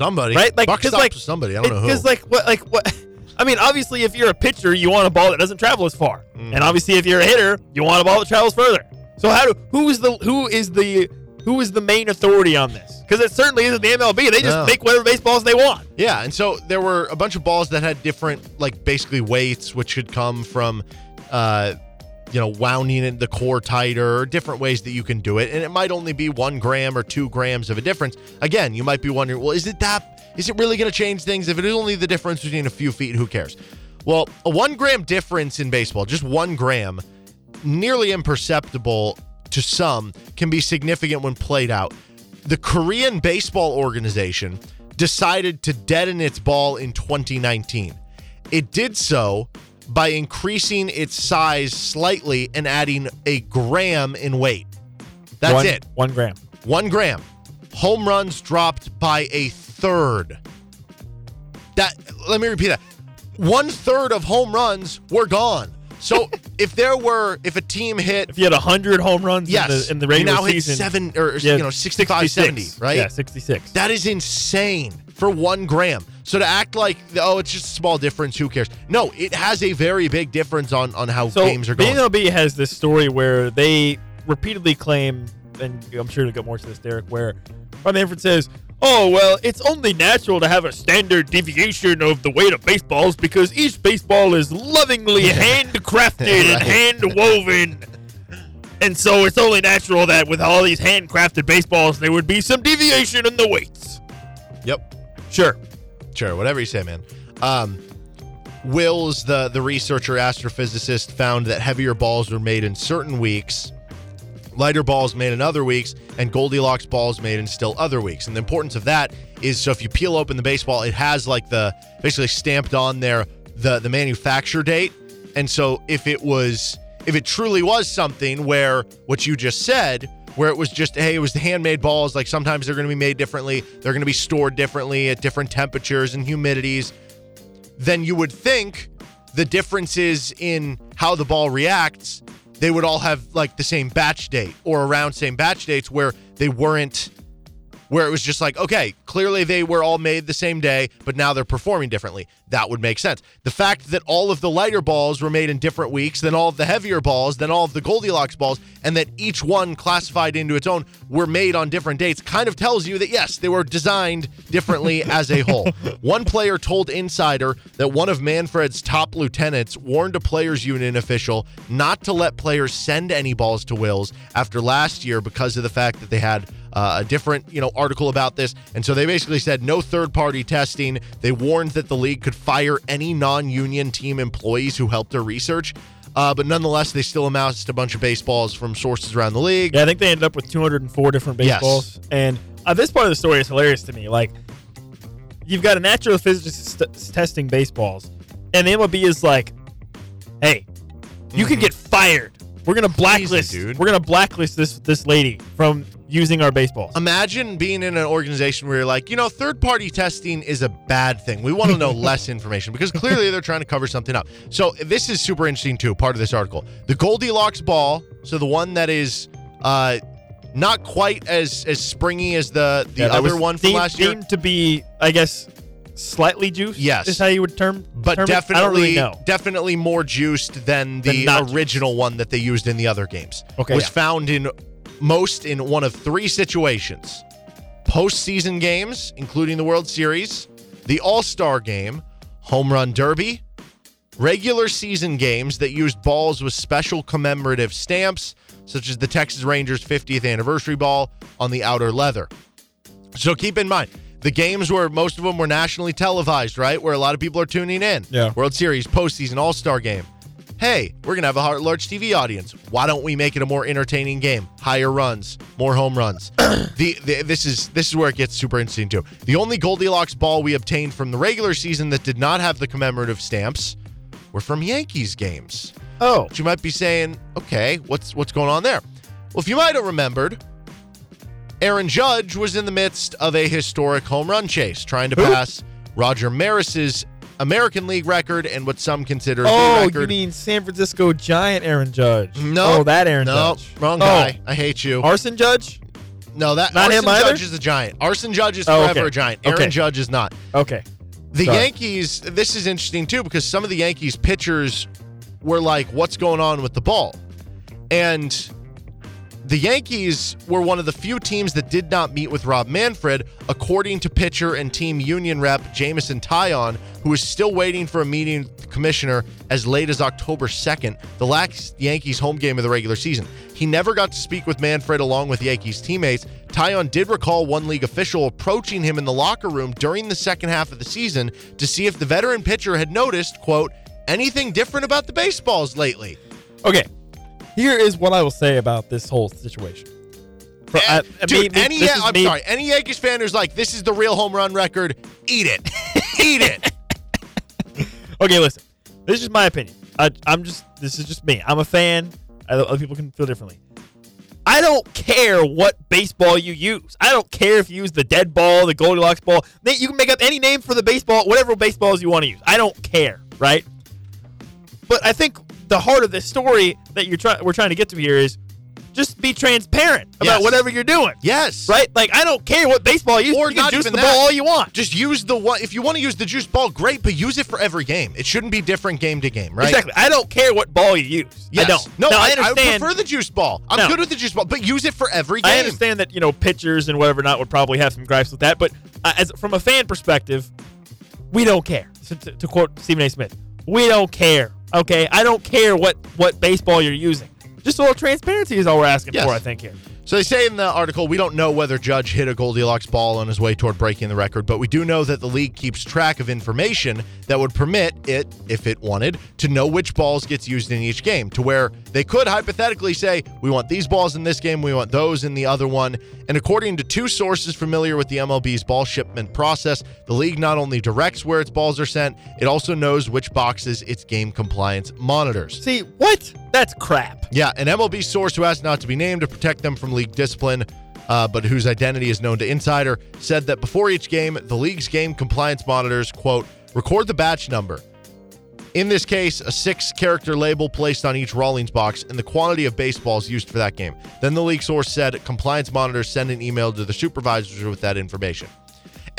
Somebody, Right? Like, Buck stops like, with somebody. I don't know who. Because like what like what I mean, obviously if you're a pitcher, you want a ball that doesn't travel as far. Mm. And obviously if you're a hitter, you want a ball that travels further. So how do who is the who is the who is the main authority on this? Because it certainly isn't the MLB. They just No. make whatever baseballs they want. Yeah, and so there were a bunch of balls that had different, like basically weights, which should come from, uh, you know, wounding in the core tighter, different ways that you can do it, and it might only be one gram or two grams of a difference. Again, you might be wondering, well, is it that? Is it really going to change things? If it is only the difference between a few feet, who cares? Well, a one gram difference in baseball, just one gram, nearly imperceptible to some, can be significant when played out. The Korean Baseball Organization decided to deaden its ball in 2019. It did so by increasing its size slightly and adding a gram in weight. That's one, it. One gram. One gram. Home runs dropped by a third. That let me repeat that. One third of home runs were gone. So if there were, if a team hit, If you had hundred home runs yes, in the in the you regular now hit season, seven or you know 65, 70, right? Yeah, sixty six. That is insane for one gram. So to act like oh, it's just a small difference, who cares? No, it has a very big difference on on how So games are the going. MLB has this story where they repeatedly claim, and I'm sure to get more to this, Derek, where Rob Manfred says, "Oh well, it's only natural to have a standard deviation of the weight of baseballs because each baseball is lovingly handcrafted and hand woven." And so it's only natural that with all these handcrafted baseballs, there would be some deviation in the weights. Yep. Sure. Sure, whatever you say, man. Um, Wills, the the researcher astrophysicist, found that heavier balls were made in certain weeks, lighter balls made in other weeks, and Goldilocks balls made in still other weeks. And the importance of that is so if you peel open the baseball, it has like the basically stamped on there the the manufacture date. And so if it was if it truly was something where what you just said where it was just hey it was the handmade balls like sometimes they're going to be made differently they're going to be stored differently at different temperatures and humidities then you would think the differences in how the ball reacts they would all have like the same batch date or around same batch dates where they weren't where it was just like okay clearly they were all made the same day but now they're performing differently. That would make sense. The fact that all of the lighter balls were made in different weeks than all of the heavier balls than all of the goldilocks balls and that each one classified into its own were made on different dates kind of tells you that yes they were designed differently as a whole. One player told insider that one of manfred's top lieutenants warned a players union official not to let players send any balls to wills after last year because of the fact that they had uh, a different you know article about this and so they basically said no third party testing they warned that the league could fire any non-union team employees who helped their research uh, but nonetheless they still amassed a bunch of baseballs from sources around the league Yeah, I think they ended up with 204 different baseballs. Yes. And uh, this part of the story is hilarious to me. Like, you've got a natural physicist st- testing baseballs, and the MLB is like, "Hey, you could get fired. We're gonna blacklist. dude. We're gonna blacklist this this lady from using our baseballs. Imagine being in an organization where you're like, you know, third party testing is a bad thing. We want to know less information because clearly they're trying to cover something up. So this is super interesting too, part of this article. The Goldilocks ball, so the one that is uh not quite as as springy as the the Yeah, other one from deemed- last year. deemed to be, I guess, slightly juiced. Yes. is how you would term. but term it? definitely really definitely more juiced than Than the not juiced. original one that they used in the other games. Okay, was yeah. found in most in one of three situations: postseason games, including the World Series, the All Star Game, Home Run Derby, regular season games that used balls with special commemorative stamps, such as the Texas Rangers 50th anniversary ball on the outer leather. So keep in mind, the games where most of them were nationally televised, right? Where a lot of people are tuning in. Yeah. World Series, postseason, All Star game. Hey, we're gonna have a large TV audience. Why don't we make it a more entertaining game? Higher runs, more home runs. the, the this is this is where it gets super interesting too. The only Goldilocks ball we obtained from the regular season that did not have the commemorative stamps were from Yankees games. Oh, But you might be saying, okay, what's what's going on there? Well, if you might have remembered, Aaron Judge was in the midst of a historic home run chase, trying to Who? pass Roger Maris's American League record and what some consider the oh, you mean San Francisco Giant Aaron Judge? no, oh, that Aaron no, Judge. wrong Oh. guy. I hate you. Arson Judge. no, that Not Arson him either? Judge is a giant. Arson Judge is Oh, forever okay. a giant. Aaron Okay. Judge is not. Okay. The Sorry. Yankees, this is interesting too because some of the Yankees pitchers were like, what's going on with the ball? And the Yankees were one of the few teams that did not meet with Rob Manfred, according to pitcher and team union rep Jameson Taillon, who is still waiting for a meeting with the commissioner as late as October 2nd, the last Yankees home game of the regular season. He never got to speak with Manfred along with Yankees teammates. Taillon did recall one league official approaching him in the locker room during the second half of the season to see if the veteran pitcher had noticed, quote, anything different about the baseballs lately. Okay. Here is what I will say about this whole situation. For- And- I dude, mean, any I'm me- sorry, any Yankees fan who's like, this is the real home run record, eat it, eat it. Okay, listen. This is my opinion. I, I'm just. This is just me. I'm a fan. I- Other people can feel differently. I don't care what baseball you use. I don't care if you use the dead ball, the Goldilocks ball. You can make up any name for the baseball, whatever baseballs you want to use. I don't care, right? But I think the heart of this story that you're trying, we're trying to get to here is just be transparent about Yes. whatever you're doing. Yes, Right? Like I don't care what baseball you use. Or you can not juice even the that. ball all you want. Just use the one. If you want to use the juice ball, great, but use it for every game. It shouldn't be different game to game, right? Exactly. I don't care what ball you use. Yes. I don't. No, Now, I, I understand. I prefer the juice ball. I'm No. good with the juice ball, but use it for every game. I understand that you know pitchers and whatever not would probably have some gripes with that, but uh, as from a fan perspective, we don't care. To, to, to quote Stephen A. Smith, we don't care. Okay, I don't care what what baseball you're using. Just a little transparency is all we're asking Yes. for. I think here. So they say in the article, we don't know whether Judge hit a Goldilocks ball on his way toward breaking the record, but we do know that the league keeps track of information that would permit it, if it wanted, to know which balls gets used in each game, to where they could hypothetically say, we want these balls in this game, we want those in the other one. And according to two sources familiar with the MLB's ball shipment process, the league not only directs where its balls are sent, it also knows which boxes its game compliance monitors. See what? That's crap. Yeah, an MLB source who asked not to be named to protect them from league discipline, uh, but whose identity is known to Insider, said that before each game, the league's game compliance monitors, quote, record the batch number. In this case, a six character label placed on each Rawlings box and the quantity of baseballs used for that game. Then the league source said compliance monitors send an email to the supervisors with that information.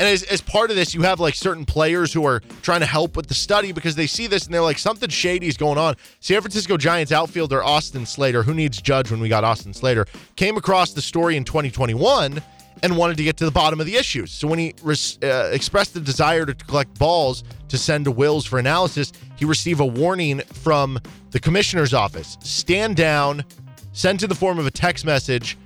And as, as part of this, you have like certain players who are trying to help with the study because they see this and they're like, something shady is going on. San Francisco Giants outfielder Austin Slater, who needs Judge when we got Austin Slater, came across the story in 2021 and wanted to get to the bottom of the issues. So when he res- uh, expressed the desire to collect balls to send to Wills for analysis, he received a warning from the commissioner's office stand down, sent in the form of a text message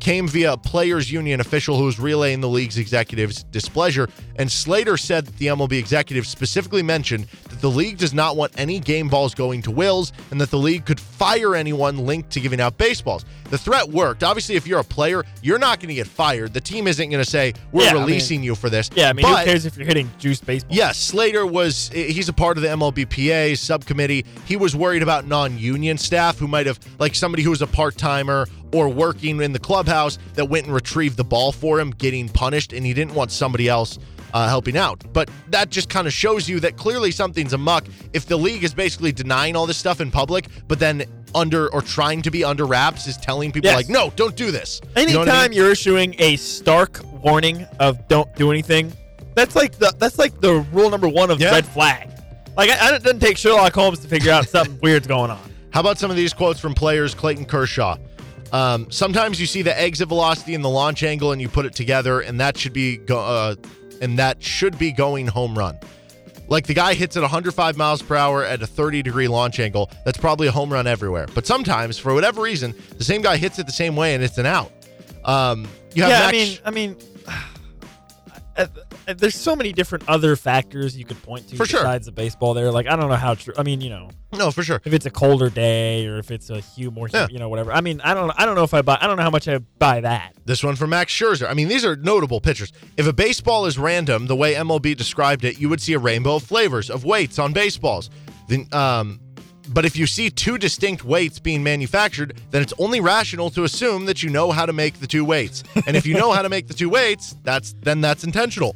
came via a players union official who was relaying the league's executives' displeasure. And Slater said that the MLB executive specifically mentioned the league does not want any game balls going to Wills and that the league could fire anyone linked to giving out baseballs. The threat worked. Obviously, if you're a player, you're not going to get fired. The team isn't going to say, We're Yeah, I mean- releasing you for this. Yeah, I mean, But- who cares if you're hitting juice baseball? Yes, Slater was he's a part of the MLBPA subcommittee. He was worried about non-union staff who might have like somebody who was a part-timer or working in the clubhouse that went and retrieved the ball for him getting punished and he didn't want somebody else uh, helping out. But that just kind of shows you that clearly something's amuck if the league is basically denying all this stuff in public, but then under or trying to be under wraps is telling people Yes. like, no, don't do this. You Anytime know I mean? you're issuing a stark warning of don't do anything, that's like the that's like the rule number one of Yeah. red flag. Like I, I, it doesn't take Sherlock Holmes to figure out something weird's going on. How about some of these quotes from players? Clayton Kershaw. Um, sometimes you see the exit velocity and the launch angle, and you put it together, and that should be go- uh, and that should be going home run. Like the guy hits at 105 miles per hour at a 30 degree launch angle. That's probably a home run everywhere. But sometimes, for whatever reason, the same guy hits it the same way, and it's an out. Um, you have yeah, Max- I mean, I mean, there's so many different other factors you could point to For sure. besides the baseball. There, like I don't know how true. I mean, you know, no, for sure. if it's a colder day or if it's a hue more, Yeah. you know, whatever. I mean, I don't, I don't know if I buy. I don't know how much I buy that. This one from Max Scherzer. I mean, these are notable pitchers. If a baseball is random, the way MLB described it, you would see a rainbow of flavors of weights on baseballs. Then, um, but if you see two distinct weights being manufactured, then it's only rational to assume that you know how to make the two weights. And if you know how to make the two weights, that's then that's intentional,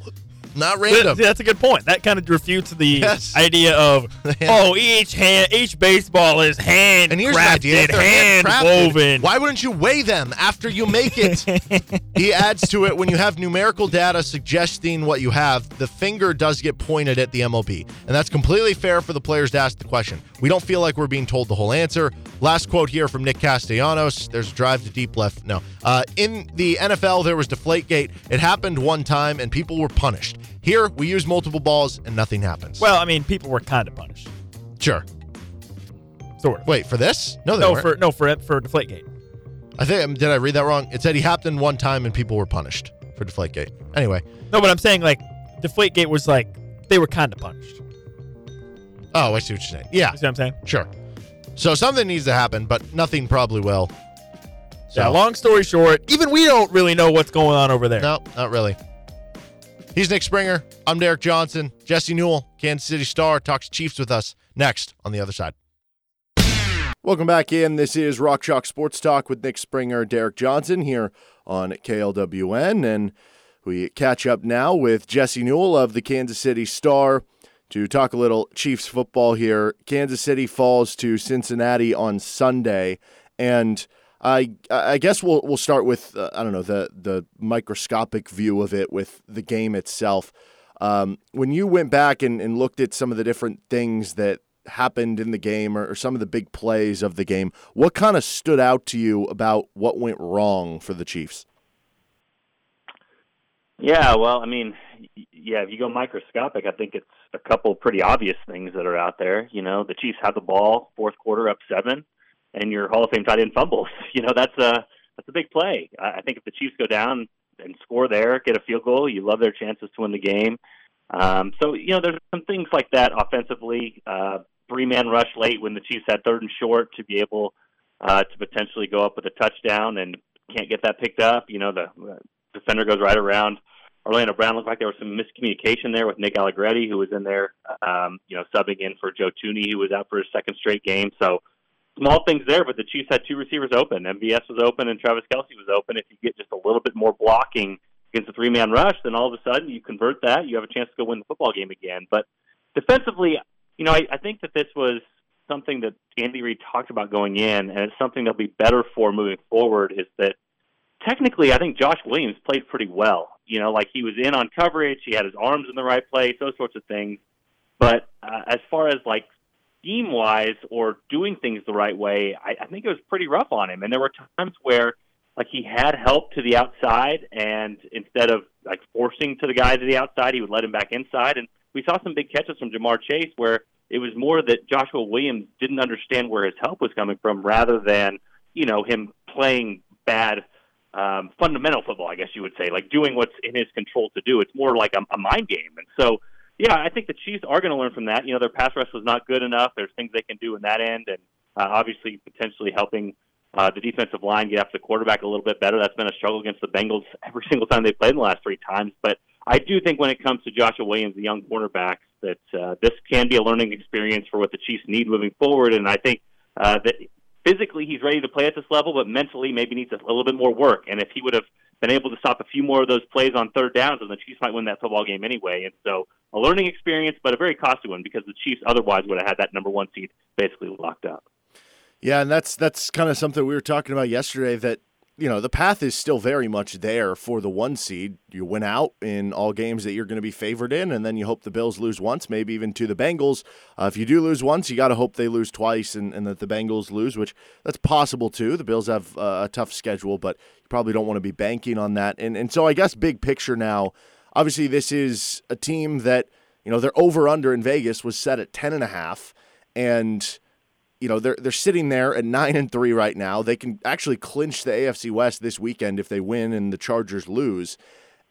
not random. That's a good point. That kind of refutes the Yes. idea of oh, each hand, each baseball is hand And here's crafted, hand woven. Why wouldn't you weigh them after you make it? he adds to it: when you have numerical data suggesting what you have, the finger does get pointed at the MLB, and that's completely fair for the players to ask the question. We don't feel like we're being told the whole answer. Last quote here from Nick Castellanos: "There's a drive to deep left." No, uh, in the NFL there was Deflategate. It happened one time, and people were punished. Here we use multiple balls, and nothing happens. Well, I mean, people were kind of punished. sure. Sort of. Wait for this? No, they no, weren't. for no for for Deflategate. I think um, did I read that wrong? It said he happened one time and people were punished for Deflategate. Anyway, No, but I'm saying like Deflategate was like they were kind of punished. Oh, I see what you're saying. Yeah, You see what I'm saying? sure. So something needs to happen, but nothing probably will. So, Yeah. Long story short, even we don't really know what's going on over there. no, not really. He's Nick Springer. I'm Derek Johnson. Jesse Newell, Kansas City Star, talks Chiefs with us next on the other side. Welcome back in. This is Rock Chalk Sports Talk with Nick Springer, Derek Johnson here on KLWN. And we catch up now with Jesse Newell of the Kansas City Star to talk a little Chiefs football here. Kansas City falls to Cincinnati on Sunday. And I I guess we'll we'll start with uh, I don't know the the microscopic view of it with the game itself. Um, when you went back and, and looked at some of the different things that happened in the game or, or some of the big plays of the game, what kind of stood out to you about what went wrong for the Chiefs? Yeah, well, I mean, yeah, if you go microscopic, I think it's a couple pretty obvious things that are out there. You know, the Chiefs have the ball fourth quarter up seven, and your Hall of Fame tight end fumbles. You know, that's a that's a big play. I think if the Chiefs go down and score there, get a field goal, you love their chances to win the game. Um, so you know, there's some things like that offensively. Uh, Three man rush late when the Chiefs had third and short to be able uh, to potentially go up with a touchdown and can't get that picked up. You know, the defender goes right around Orlando Brown. Looked like there was some miscommunication there with Nick Allegretti, who was in there, um, you know, subbing in for Joe Thuney, who was out for his second straight game. So small things there, but the Chiefs had two receivers open. MVS was open and Travis Kelce was open. If you get just a little bit more blocking against a three man rush, then all of a sudden you convert that, you have a chance to go win the football game again. But defensively, you know, I, I think that this was something that Andy Reid talked about going in, and it's something they'll be better for moving forward. Is that technically, I think Josh Williams played pretty well. You know, like he was in on coverage, he had his arms in the right place, those sorts of things. But uh, as far as like scheme wise or doing things the right way, I, I think it was pretty rough on him. And there were times where like he had help to the outside, and instead of like forcing to the guy to the outside, he would let him back inside. And we saw some big catches from Ja'Marr Chase where it was more that Joshua Williams didn't understand where his help was coming from, rather than you know him playing bad um, fundamental football, I guess you would say, like doing what's in his control to do. It's more like a, a mind game, and so yeah, I think the Chiefs are going to learn from that. You know, their pass rush was not good enough. There's things they can do in that end, and uh, obviously potentially helping uh, the defensive line get after the quarterback a little bit better. That's been a struggle against the Bengals every single time they played in the last three times. But I do think when it comes to Joshua Williams, the young cornerback, that uh, this can be a learning experience for what the Chiefs need moving forward. And I think uh, that physically he's ready to play at this level, but mentally maybe needs a little bit more work. And if he would have been able to stop a few more of those plays on third downs, then the Chiefs might win that football game anyway. And so a learning experience, but a very costly one because the Chiefs otherwise would have had that number one seed basically locked up. Yeah, and that's that's kind of something we were talking about yesterday. That you know the path is still very much there for the one seed. You win out in all games that you're going to be favored in, and then you hope the Bills lose once, maybe even to the Bengals. Uh, if you do lose once, you got to hope they lose twice, and, and that the Bengals lose, which that's possible too. The Bills have uh, a tough schedule, but you probably don't want to be banking on that. And and so I guess big picture now, obviously this is a team that you know their over under in Vegas was set at ten and a half, and you know they're they're sitting there at nine and three right now. They can actually clinch the AFC West this weekend if they win and the Chargers lose.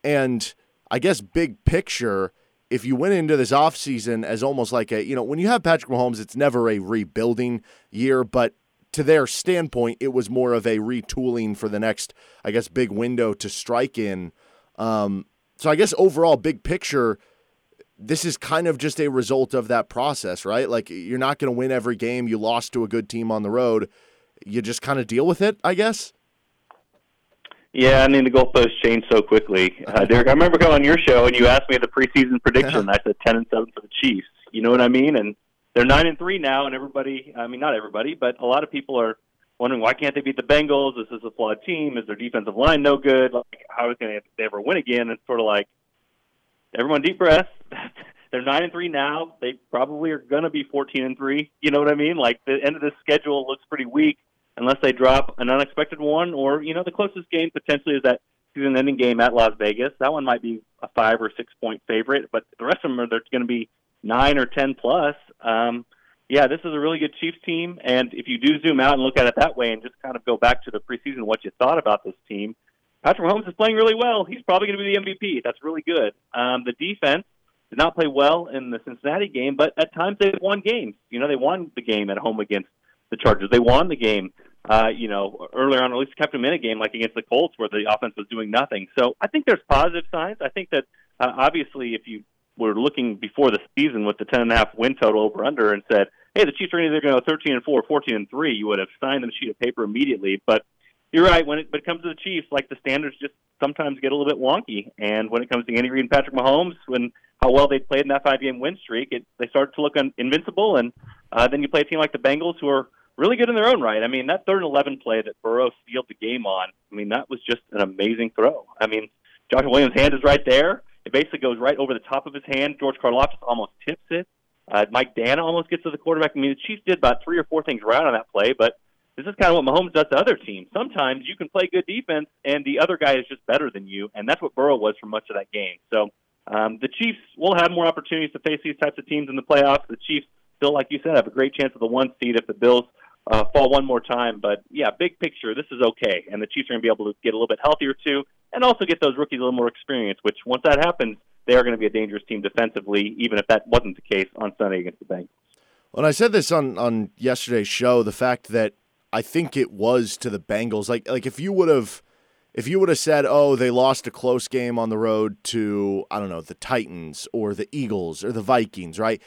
And I guess big picture, if you went into this offseason as almost like a you know when you have Patrick Mahomes, it's never a rebuilding year, but to their standpoint, it was more of a retooling for the next, I guess, big window to strike in. Um, so I guess overall, big picture this is kind of just a result of that process, right? Like you're not going to win every game. You lost to a good team on the road. You just kind of deal with it, I guess. Yeah, I mean the goalposts change so quickly, uh, Derek. I remember going on your show and you asked me the preseason prediction. I said ten and seven for the Chiefs. You know what I mean? And they're nine and three now, and everybody. I mean, not everybody, but a lot of people are wondering why can't they beat the Bengals? Is This is a flawed team. Is their defensive line no good? Like, how is going to ever win again? It's sort of like everyone deep breath. They're nine and three now. They probably are going to be fourteen and three. You know what I mean? Like the end of this schedule looks pretty weak unless they drop an unexpected one, or you know the closest game potentially is that season-ending game at Las Vegas. That one might be a five or six-point favorite, but the rest of them are they're going to be nine or ten plus. Um, yeah, this is a really good Chiefs team, and if you do zoom out and look at it that way, and just kind of go back to the preseason, what you thought about this team, Patrick Mahomes is playing really well. He's probably going to be the MVP. That's really good. Um, the defense did not play well in the Cincinnati game, but at times they won games. You know, they won the game at home against the Chargers. They won the game, uh, you know, earlier on, at least kept them in a game like against the Colts where the offense was doing nothing. So I think there's positive signs. I think that uh, obviously if you were looking before the season with the ten and a half win total over under and said, hey, the Chiefs are either going to go 13 and 4 14 and 3, you would have signed them sheet of paper immediately. But you're right. When it, when it comes to the Chiefs, like the standards just sometimes get a little bit wonky. And when it comes to Andy Reid and Patrick Mahomes, when how well they played in that five game win streak, it, they start to look un, invincible. And uh, then you play a team like the Bengals, who are really good in their own right. I mean, that third and eleven play that Burrow sealed the game on. I mean, that was just an amazing throw. I mean, Joshua Williams' hand is right there. It basically goes right over the top of his hand. George Karlaftis almost tips it. Uh, Mike Danna almost gets to the quarterback. I mean, the Chiefs did about three or four things right on that play, but this is kind of what Mahomes does to other teams. Sometimes you can play good defense, and the other guy is just better than you, and that's what Burrow was for much of that game. So um, the Chiefs will have more opportunities to face these types of teams in the playoffs. The Chiefs still, like you said, have a great chance of the one seed if the Bills uh, fall one more time. But yeah, big picture, this is okay, and the Chiefs are going to be able to get a little bit healthier too, and also get those rookies a little more experience. Which once that happens, they are going to be a dangerous team defensively, even if that wasn't the case on Sunday against the Bengals. Well, I said this on on yesterday's show. The fact that I think it was to the Bengals. Like like if you would have if you would have said, "Oh, they lost a close game on the road to I don't know, the Titans or the Eagles or the Vikings," right?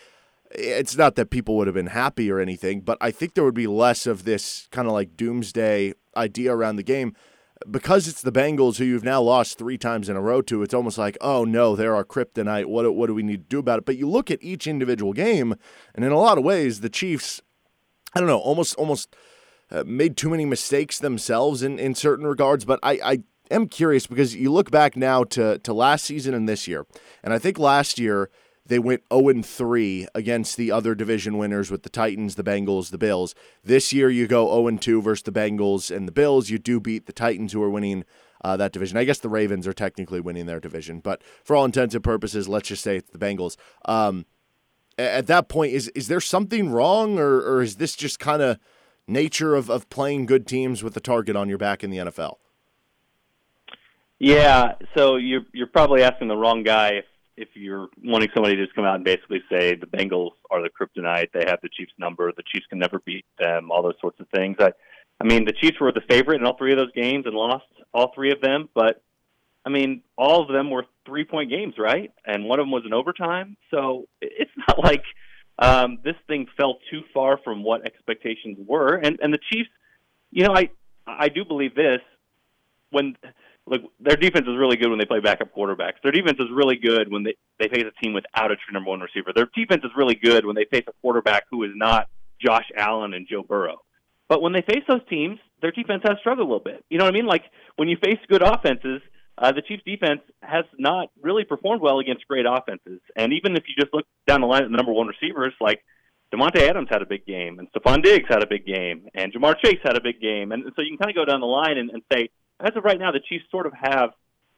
It's not that people would have been happy or anything, but I think there would be less of this kind of like doomsday idea around the game because it's the Bengals who you've now lost three times in a row to. It's almost like, oh no, they're our kryptonite. What what do we need to do about it? But you look at each individual game, and in a lot of ways, the Chiefs, I don't know, almost almost uh, made too many mistakes themselves in, in certain regards. But I, I am curious because you look back now to, to last season and this year, and I think last year they went 0 3 against the other division winners with the Titans, the Bengals, the Bills. This year you go 0 2 versus the Bengals and the Bills. You do beat the Titans who are winning uh, that division. I guess the Ravens are technically winning their division, but for all intents and purposes, let's just say it's the Bengals. Um, at that point, is is there something wrong, or, or is this just kind of nature of, of playing good teams with the target on your back in the NFL? Yeah, so you're you're probably asking the wrong guy if if you're wanting somebody to just come out and basically say the Bengals are the kryptonite, they have the Chiefs number, the Chiefs can never beat them, all those sorts of things. I, I mean, the Chiefs were the favorite in all three of those games and lost all three of them, but I mean, all of them were three point games, right? And one of them was an overtime. So it's not like um, this thing fell too far from what expectations were. And and the Chiefs, you know, I I do believe this when look their defense is really good when they play backup quarterbacks. Their defense is really good when they they face a team without a true number one receiver. Their defense is really good when they face a quarterback who is not Josh Allen and Joe Burrow. But when they face those teams, their defense has struggled a little bit. You know what I mean? Like when you face good offenses, uh, the Chiefs defense has not really performed well against great offenses. And even if you just look down the line at the number one receivers, like Davante Adams had a big game, and Stefon Diggs had a big game, and Ja'Marr Chase had a big game. And so you can kind of go down the line and, and say, as of right now, the Chiefs sort of have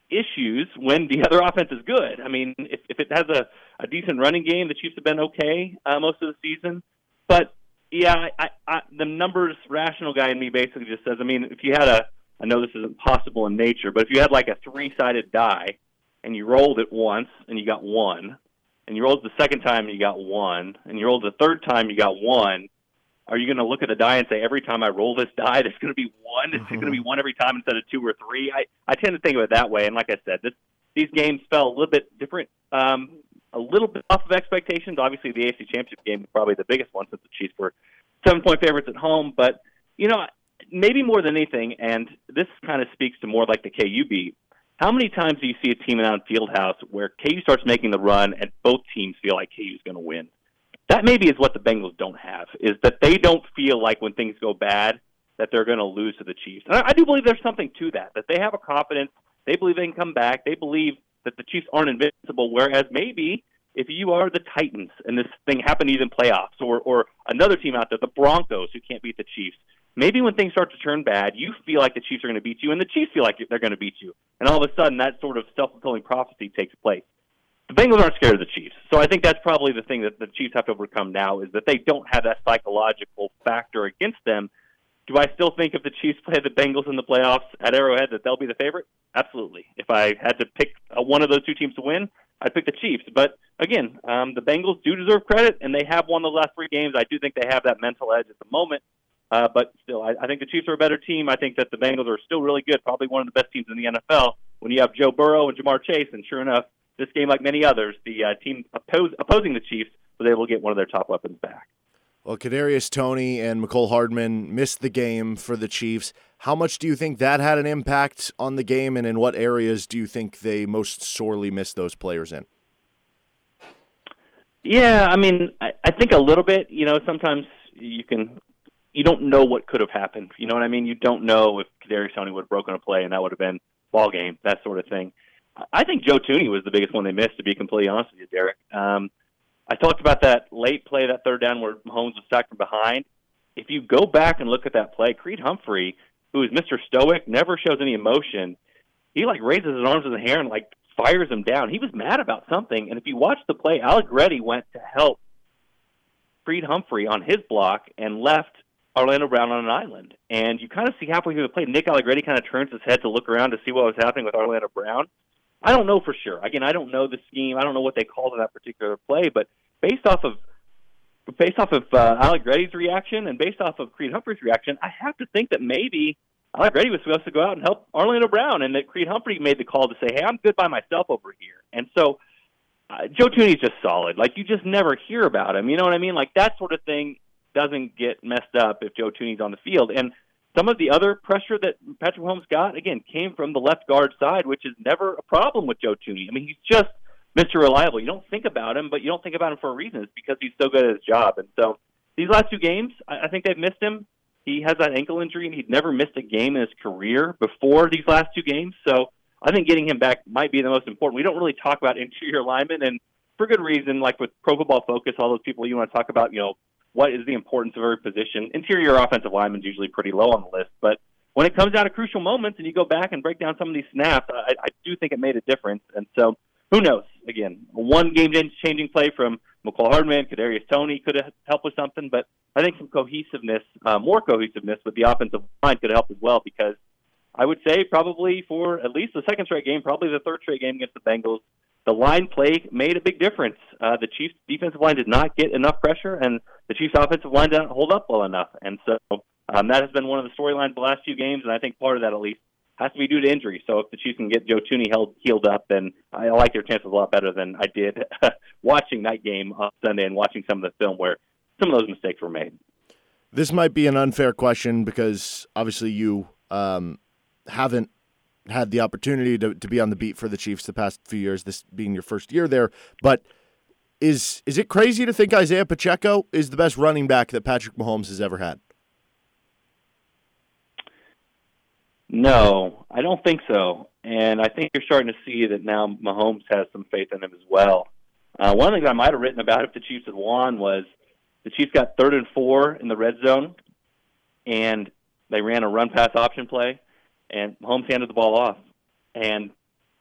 issues when the other offense is good. I mean, if, if it has a, a decent running game, the Chiefs have been okay uh, most of the season. But yeah, I, I, the numbers rational guy in me basically just says, I mean, if you had a I know this isn't possible in nature, but if you had like a three sided die and you rolled it once and you got one, and you rolled the second time and you got one, and you rolled the third time you got one, are you going to look at the die and say every time I roll this die, there's going to be one? It's going to be one every time instead of two or three. I I tend to think of it that way. And like I said, this these games fell a little bit different, um, a little bit off of expectations. Obviously, the AFC Championship game is probably the biggest one since the Chiefs were seven point favorites at home. But you know, maybe more than anything, and this kind of speaks to more like the KU beat. How many times do you see a team around Fieldhouse where KU starts making the run and both teams feel like KU is going to win? That maybe is what the Bengals don't have, is that they don't feel like when things go bad that they're going to lose to the Chiefs. And I, I do believe there's something to that, that they have a confidence, they believe they can come back, they believe that the Chiefs aren't invincible, whereas maybe if you are the Titans and this thing happened even playoffs, or, or another team out there, the Broncos, who can't beat the Chiefs, maybe when things start to turn bad, you feel like the Chiefs are going to beat you, and the Chiefs feel like they're going to beat you, and all of a sudden that sort of self-fulfilling prophecy takes place. The Bengals aren't scared of the Chiefs, so I think that's probably the thing that the Chiefs have to overcome now is that they don't have that psychological factor against them. Do I still think if the Chiefs play the Bengals in the playoffs at Arrowhead that they'll be the favorite? Absolutely. If I had to pick uh, one of those two teams to win, I'd pick the Chiefs. But again, um, the Bengals do deserve credit, and they have won the last three games. I do think they have that mental edge at the moment. Uh, but still, I, I think the Chiefs are a better team. I think that the Bengals are still really good, probably one of the best teams in the NFL. When you have Joe Burrow and Ja'Marr Chase, and sure enough, this game, like many others, the uh, team oppose, opposing the Chiefs was able to get one of their top weapons back. Well, Kadarius Toney and Mecole Hardman missed the game for the Chiefs. How much do you think that had an impact on the game, and in what areas do you think they most sorely missed those players in? Yeah, I mean, I, I think a little bit. You know, sometimes you can you don't know what could have happened. You know what I mean? You don't know if Kadarius Toney would have broken a play and that would have been ball game, that sort of thing. I think Joe Thuney was the biggest one they missed, to be completely honest with you, Derek. Um, I talked about that late play, that third down where Mahomes was sacked from behind. If you go back and look at that play, Creed Humphrey, who is Mr. Stoic, never shows any emotion. He like raises his arms in the air and like fires him down. He was mad about something. And if you watch the play, Alec Allegretti went to help Creed Humphrey on his block and left Orlando Brown on an island. And you kind of see halfway through the play, Nick Allegretti kind of turns his head to look around to see what was happening with Orlando Brown. I don't know for sure. Again, I don't know the scheme. I don't know what they called in that particular play, but based off of based off of uh, Allegretti's reaction and based off of Creed Humphrey's reaction, I have to think that maybe Allegretti was supposed to go out and help Orlando Brown, and that Creed Humphrey made the call to say, "Hey, I'm good by myself over here." And so uh, Joe Thuney's just solid. Like you just never hear about him. You know what I mean? Like that sort of thing doesn't get messed up if Joe Thuney's on the field. And some of the other pressure that Patrick Mahomes got, again, came from the left guard side, which is never a problem with Joe Thuney. I mean, he's just Mr. Reliable. You don't think about him, but you don't think about him for a reason. It's because he's so good at his job. And so these last two games, I, think they've missed him. He has that ankle injury, and he'd never missed a game in his career before these last two games. So I think getting him back might be the most important. We don't really talk about interior linemen, and for good reason. Like with Pro Football Focus, all those people you want to talk about, you know, what is the importance of every position. Interior offensive lineman is usually pretty low on the list, but when it comes down to crucial moments and you go back and break down some of these snaps, I, I do think it made a difference. And so, who knows? Again, one game-changing play from Mecole Hardman, Kadarius Toney could have helped with something, but I think some cohesiveness, uh, more cohesiveness with the offensive line could help as well because I would say probably for at least the second straight game, probably the third straight game against the Bengals, the line play made a big difference. Uh, the Chiefs' defensive line did not get enough pressure, and the Chiefs' offensive line didn't hold up well enough. And so um, that has been one of the storylines the last few games, and I think part of that, at least, has to be due to injury. So if the Chiefs can get Joe Thuney held, healed up, then I like their chances a lot better than I did watching that game on Sunday and watching some of the film where some of those mistakes were made. This might be an unfair question because obviously you um, haven't had the opportunity to, to be on the beat for the Chiefs the past few years, this being your first year there. But is is it crazy to think Isaiah Pacheco is the best running back that Patrick Mahomes has ever had? No, I don't think so. And I think you're starting to see that now Mahomes has some faith in him as well. Uh, one of the things I might have written about if the Chiefs had won was the Chiefs got third and four in the red zone, and they ran a run pass option play, and Mahomes handed the ball off, and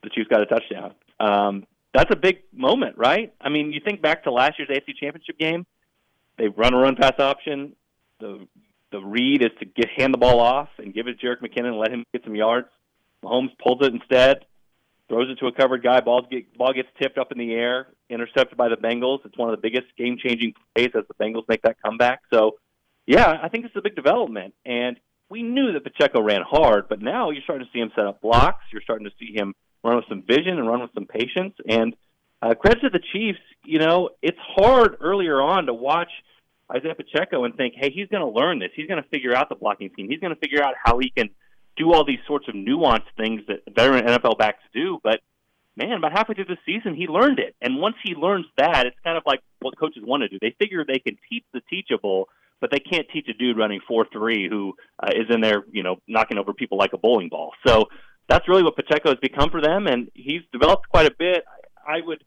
the Chiefs got a touchdown. Um, that's a big moment, right? I mean, you think back to last year's AFC Championship game. They run a run pass option. The the read is to get hand the ball off and give it to Jerick McKinnon and let him get some yards. Mahomes pulls it instead, throws it to a covered guy. Ball get, ball gets tipped up in the air, intercepted by the Bengals. It's one of the biggest game changing plays as the Bengals make that comeback. So, yeah, I think is a big development. And we knew that Pacheco ran hard, but now you're starting to see him set up blocks. You're starting to see him run with some vision and run with some patience. And uh, credit to the Chiefs. You know, it's hard earlier on to watch Isaiah Pacheco and think, hey, he's going to learn this. He's going to figure out the blocking scheme. He's going to figure out how he can do all these sorts of nuanced things that veteran NFL backs do. But man, about halfway through the season, he learned it. And once he learns that, it's kind of like what coaches want to do. They figure they can teach the teachable, but they can't teach a dude running four three who uh, is in there, you know, knocking over people like a bowling ball. So that's really what Pacheco has become for them, and he's developed quite a bit. I would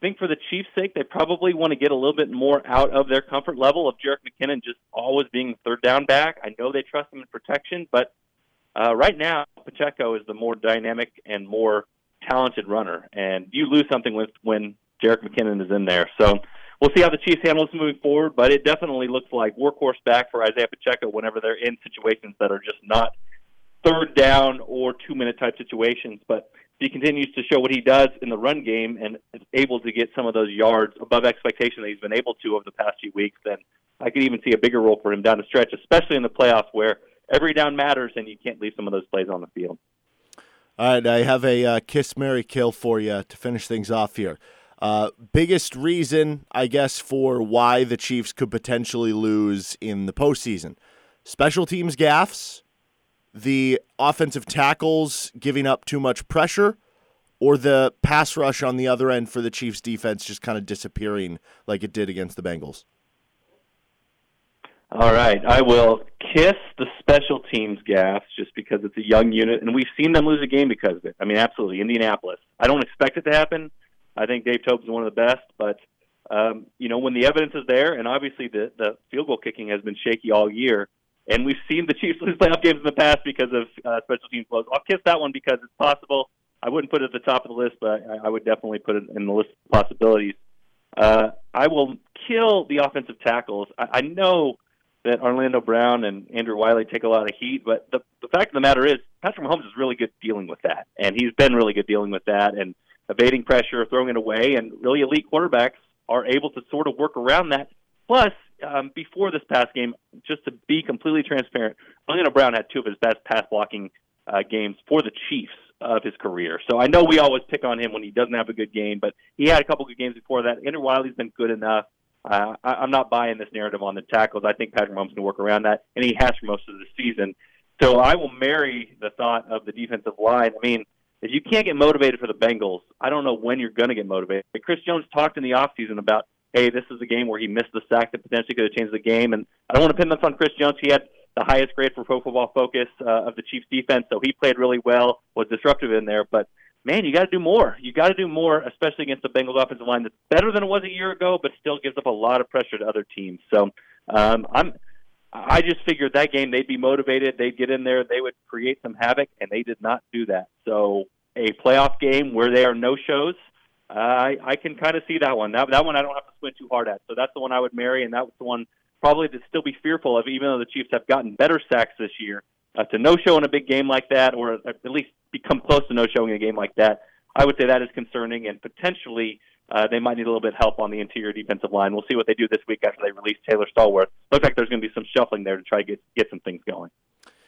think for the Chiefs' sake, they probably want to get a little bit more out of their comfort level of Jerick McKinnon just always being the third down back. I know they trust him in protection, but uh, right now Pacheco is the more dynamic and more talented runner, and you lose something with when Jerick McKinnon is in there. So we'll see how the Chiefs handle this moving forward, but it definitely looks like workhorse back for Isaiah Pacheco whenever they're in situations that are just not third down or two minute type situations. But if he continues to show what he does in the run game and is able to get some of those yards above expectation that he's been able to over the past few weeks, then I could even see a bigger role for him down the stretch, especially in the playoffs where every down matters and you can't leave some of those plays on the field. All right, I have a uh, kiss, Mary, kill for you to finish things off here. Uh, biggest reason, I guess, for why the Chiefs could potentially lose in the postseason: special teams gaffes, the offensive tackles giving up too much pressure or the pass rush on the other end for the Chiefs defense just kind of disappearing like it did against the Bengals? All right, I will kiss the special teams gaffes just because it's a young unit, and we've seen them lose a game because of it. I mean, absolutely, Indianapolis. I don't expect it to happen. I think Dave Toub's one of the best, but um, you know when the evidence is there, and obviously the the field goal kicking has been shaky all year. And we've seen the Chiefs lose playoff games in the past because of uh, special teams blows. I'll kiss that one because it's possible. I wouldn't put it at the top of the list, but I, I would definitely put it in the list of possibilities. Uh, I will kill the offensive tackles. I, I know that Orlando Brown and Andrew Wylie take a lot of heat, but the, the fact of the matter is, Patrick Mahomes is really good dealing with that, and he's been really good dealing with that and evading pressure, throwing it away, and really elite quarterbacks are able to sort of work around that. Plus, um, before this past game, just to be completely transparent, Orlando Brown had two of his best pass blocking uh, games for the Chiefs of his career. So I know we always pick on him when he doesn't have a good game, but he had a couple good games before that. Andrew Wylie's been good enough. Uh, I, I'm not buying this narrative on the tackles. I think Patrick Mahomes can work around that, and he has for most of the season. So I will marry the thought of the defensive line. I mean, if you can't get motivated for the Bengals, I don't know when you're going to get motivated. Chris Jones talked in the offseason about hey, this is a game where he missed the sack that potentially could have changed the game. And I don't want to pin this on Chris Jones. He had the highest grade for Pro Football Focus uh, of the Chiefs defense, so he played really well, was disruptive in there. But man, you got to do more. You got to do more, especially against the Bengals offensive line that's better than it was a year ago, but still gives up a lot of pressure to other teams. So um, I'm. I just figured that game they'd be motivated, they'd get in there, they would create some havoc, and they did not do that. So a playoff game where they are no shows I I can kind of see that one. That that one I don't have to squint too hard at. So that's the one I would marry, and that's the one probably to still be fearful of, even though the Chiefs have gotten better sacks this year. Uh, to no show in a big game like that, or at least become close to no showing a game like that, I would say that is concerning, and potentially uh, they might need a little bit of help on the interior defensive line. We'll see what they do this week after they release Taylor Stallworth. Looks like there's going to be some shuffling there to try to get get some things going.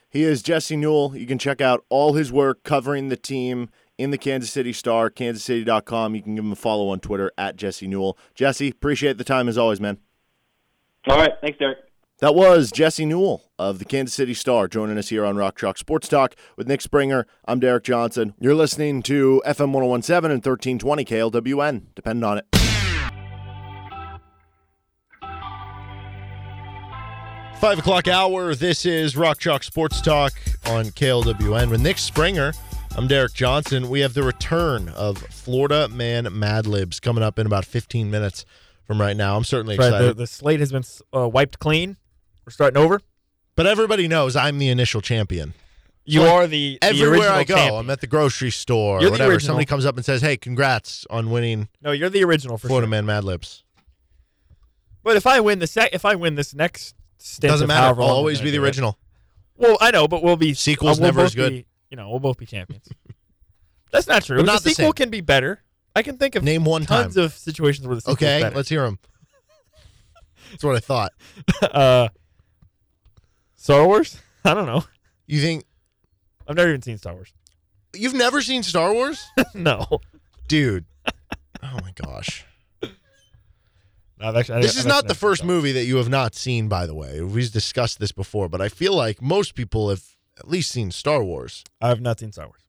He is Jesse Newell. You can check out all his work covering the team in the Kansas City Star, kansascity.com. You can give him a follow on Twitter at Jesse Newell. Jesse, appreciate the time as always, man. All right. Thanks, Derek. That was Jesse Newell of the Kansas City Star joining us here on Rock Chalk Sports Talk with Nick Springer. I'm Derek Johnson. You're listening to FM 1017 and 1320 KLWN. Depend on it. Five o'clock hour. This is Rock Chalk Sports Talk on KLWN with Nick Springer. I'm Derek Johnson. We have the return of Florida Man Mad Libs coming up in about 15 minutes from right now. I'm certainly Right, excited. the, the slate has been uh, wiped clean. We're starting over. but everybody knows I'm the initial champion. You Like, are the, the Everywhere original I go, champion. I'm at the grocery store You're or the whatever. original. Somebody comes up and says, "Hey, congrats on winning No, you're the original for Florida sure. Man Mad Libs." But if I win the sec, if I win this next stint, Doesn't of matter. I'll always be the do it- original. Well, I know, but we'll be Sequel's uh, we'll never as good. be- you know, we'll both be champions. That's not true. But not the the sequel same. can be better. I can think of Name one tons time. of situations where the sequel Okay, is better. let's hear them. That's what I thought. uh, Star Wars. I don't know. You think I've never even seen Star Wars. you've never seen Star Wars, no. dude? Oh my gosh. No, I've actually, This I've is actually not the first movie that you have not seen, by the way. We've discussed this before, but I feel like most people have at least seen Star Wars. I've not seen Star Wars.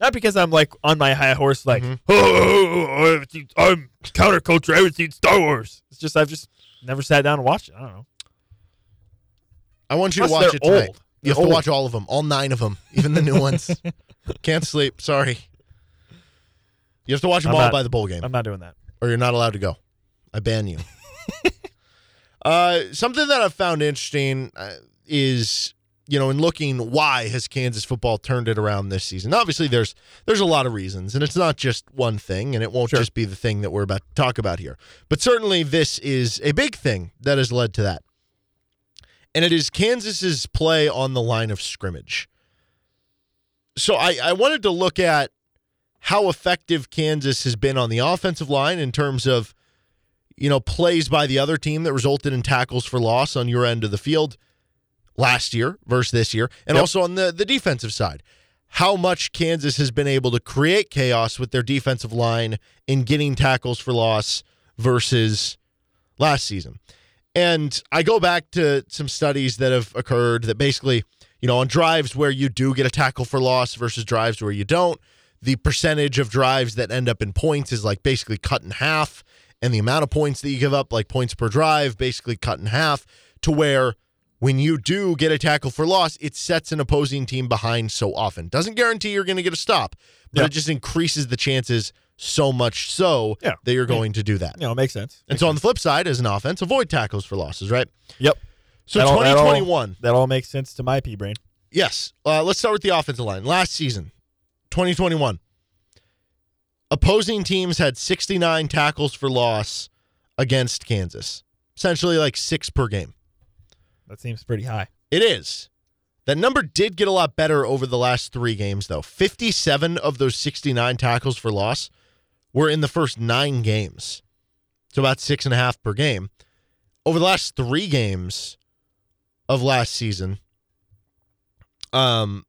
Not because I'm like on my high horse, like Mhm. oh, I haven't seen, I'm counterculture. I haven't seen Star Wars. It's just I've just never sat down and watched it. I don't know. I want you to watch it tonight. old. You have to watch all of them, all nine of them, even the new ones. Can't sleep. Sorry. You have to watch them I'm all not- by the bowl game, I'm not doing that. or you're not allowed to go. I ban you. uh, something that I've found interesting uh, is, you know, in looking why has Kansas football turned it around this season. Obviously, there's there's a lot of reasons, and it's not just one thing, and it won't Sure. just be the thing that we're about to talk about here. But certainly, this is a big thing that has led to that, and it is Kansas's play on the line of scrimmage. So I, I wanted to look at how effective Kansas has been on the offensive line in terms of, you know, plays by the other team that resulted in tackles for loss on your end of the field last year versus this year, and Yep. also on the, the defensive side. How much Kansas has been able to create chaos with their defensive line in getting tackles for loss versus last season. And I go back to some studies that have occurred that basically, you know, on drives where you do get a tackle for loss versus drives where you don't, the percentage of drives that end up in points is like basically cut in half. And the amount of points that you give up, like points per drive, basically cut in half to where when you do get a tackle for loss, it sets an opposing team behind so often. Doesn't guarantee you're going to get a stop, but it just increases the chances so much so Yeah. that you're going to do that. Know, it makes sense. And so on the flip side, as an offense, avoid tackles for losses, right? Yep. So That all- that all- 2021, That all makes sense to my pea brain. yes. Uh, let's start with the offensive line. Last season, 2021, opposing teams had 69 tackles for loss against Kansas, essentially like six per game. That seems pretty high. It is. That number did get a lot better over the last three games, though. 57 of those 69 tackles for loss were in the first nine games. So about six and a half per game. Over the last three games of last season, um,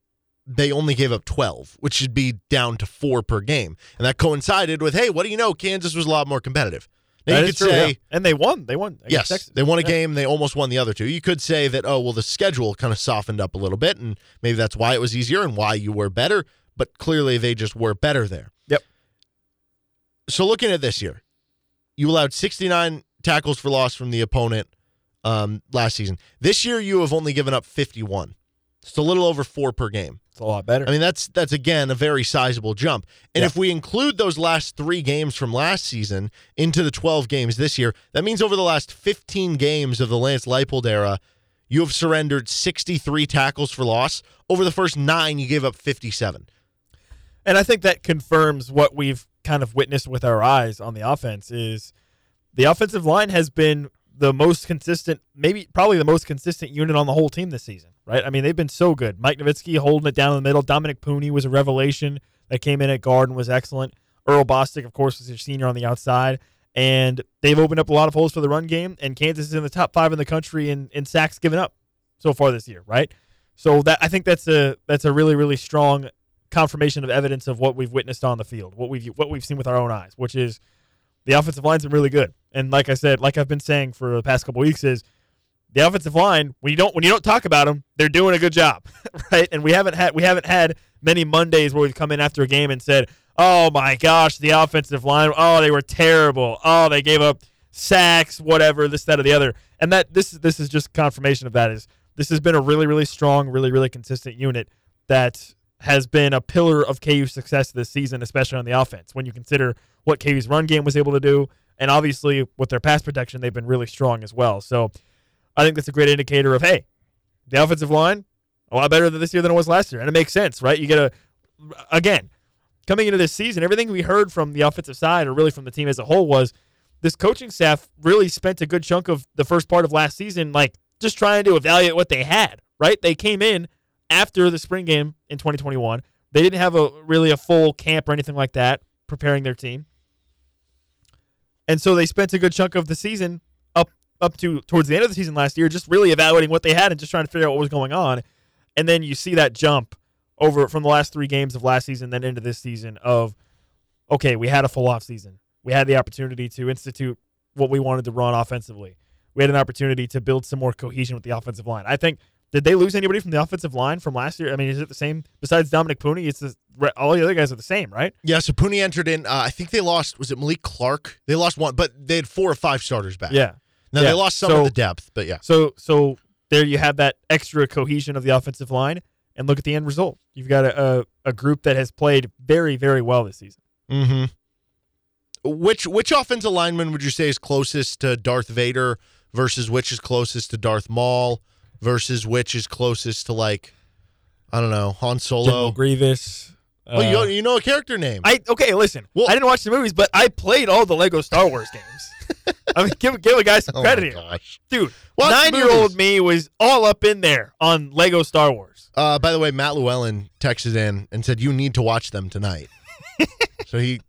they only gave up 12, which should be down to four per game. And that coincided with, hey, what do you know? Kansas was a lot more competitive. Now, you could true, say, yeah. and they won. They won. Yes, Texas. they won a Yeah. game. They almost won the other two. You could say that, oh, well, the schedule kind of softened up a little bit, and maybe that's why it was easier and why you were better. But clearly, they just were better there. Yep. So looking at this year, you allowed 69 tackles for loss from the opponent um, last season. This year, you have only given up 51. It's a little over four per game. It's a lot better. I mean, that's that's again a very sizable jump. And Yeah. if we include those last three games from last season into the 12 games this year, that means over the last 15 games of the Lance Leipold era, you have surrendered 63 tackles for loss. Over the first nine, you gave up 57. And I think that confirms what we've kind of witnessed with our eyes on the offense is the offensive line has been the most consistent, maybe probably the most consistent unit on the whole team this season, right? I mean, they've been so good. Mike Novitsky holding it down in the middle. Dominick Puni was a revelation. that came in at guard and was excellent. Earl Bostick, of course, was their senior on the outside. And they've opened up a lot of holes for the run game. And Kansas is in the top five in the country in, in sacks given up so far this year, right? So that I think that's a that's a really really strong confirmation of evidence of what we've witnessed on the field, what we've what we've seen with our own eyes, which is the offensive line's been really good. And like I said, like I've been saying for the past couple weeks, is the offensive line when you don't when you don't talk about them, they're doing a good job, right? And we haven't had we haven't had many Mondays where we've come in after a game and said, "Oh my gosh, the offensive line, oh they were terrible, oh they gave up sacks, whatever, this that or the other." And that this this is just confirmation of that is this has been a really really strong, really really consistent unit that has been a pillar of KU's success this season, especially on the offense. When you consider what KU's run game was able to do, and obviously with their pass protection, they've been really strong as well. So I think that's a great indicator of hey, the offensive line a lot better this year than it was last year, and it makes sense, right? You get a again coming into this season, everything we heard from the offensive side, or really from the team as a whole, was this coaching staff really spent a good chunk of the first part of last season like just trying to evaluate what they had. Right? They came in after the spring game in 2021. They didn't have a really a full camp or anything like that preparing their team. And so they spent a good chunk of the season up up to towards the end of the season last year just really evaluating what they had and just trying to figure out what was going on. And then you see that jump over from the last 3 games of last season then into this season of okay, we had a full off season. We had the opportunity to institute what we wanted to run offensively. We had an opportunity to build some more cohesion with the offensive line. I think did they lose anybody from the offensive line from last year? I mean, is it the same besides Dominick Puni? It's the, all the other guys are the same, right? Yeah, so Puni entered in. Uh, I think they lost. Was it Malik Clark? They lost one, but they had four or five starters back. Yeah. Now Yeah. they lost some So- of the depth, but yeah. So so there you have that extra cohesion of the offensive line, and look at the end result. You've got a, a, a group that has played very very well this season. Mm-hmm. Which which offensive lineman would you say is closest to Darth Vader versus which is closest to Darth Maul versus which is closest to like I don't know Han Solo? General Grievous. oh, you, uh, you know a character name? I okay. Listen, Well- I didn't watch the movies, but I played all the Lego Star Wars games. I mean, give give a guy some oh credit here, dude. Watch Nine year old me was all up in there on Lego Star Wars. Uh, by the way, Matt Llewellyn texted in and said you need to watch them tonight. so he,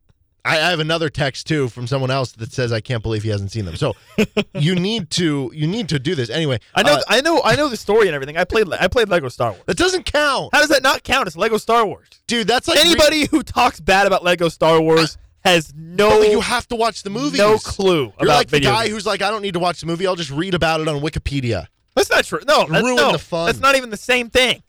I, I have another text too from someone else that says I can't believe he hasn't seen them. So you need to you need to do this anyway. I know, uh, I know, I know the story and everything. I played, I played Lego Star Wars. that doesn't count, How does that not count? It's Lego Star Wars. dude. That's like re- Anybody who talks bad about Lego Star Wars has no, But you have to watch the movie. no clue You're like the guy games. who's like, I don't need to watch the movie. I'll just read about it on Wikipedia. That's not true. No, that's, Ruin no, the fun. That's not even the same thing.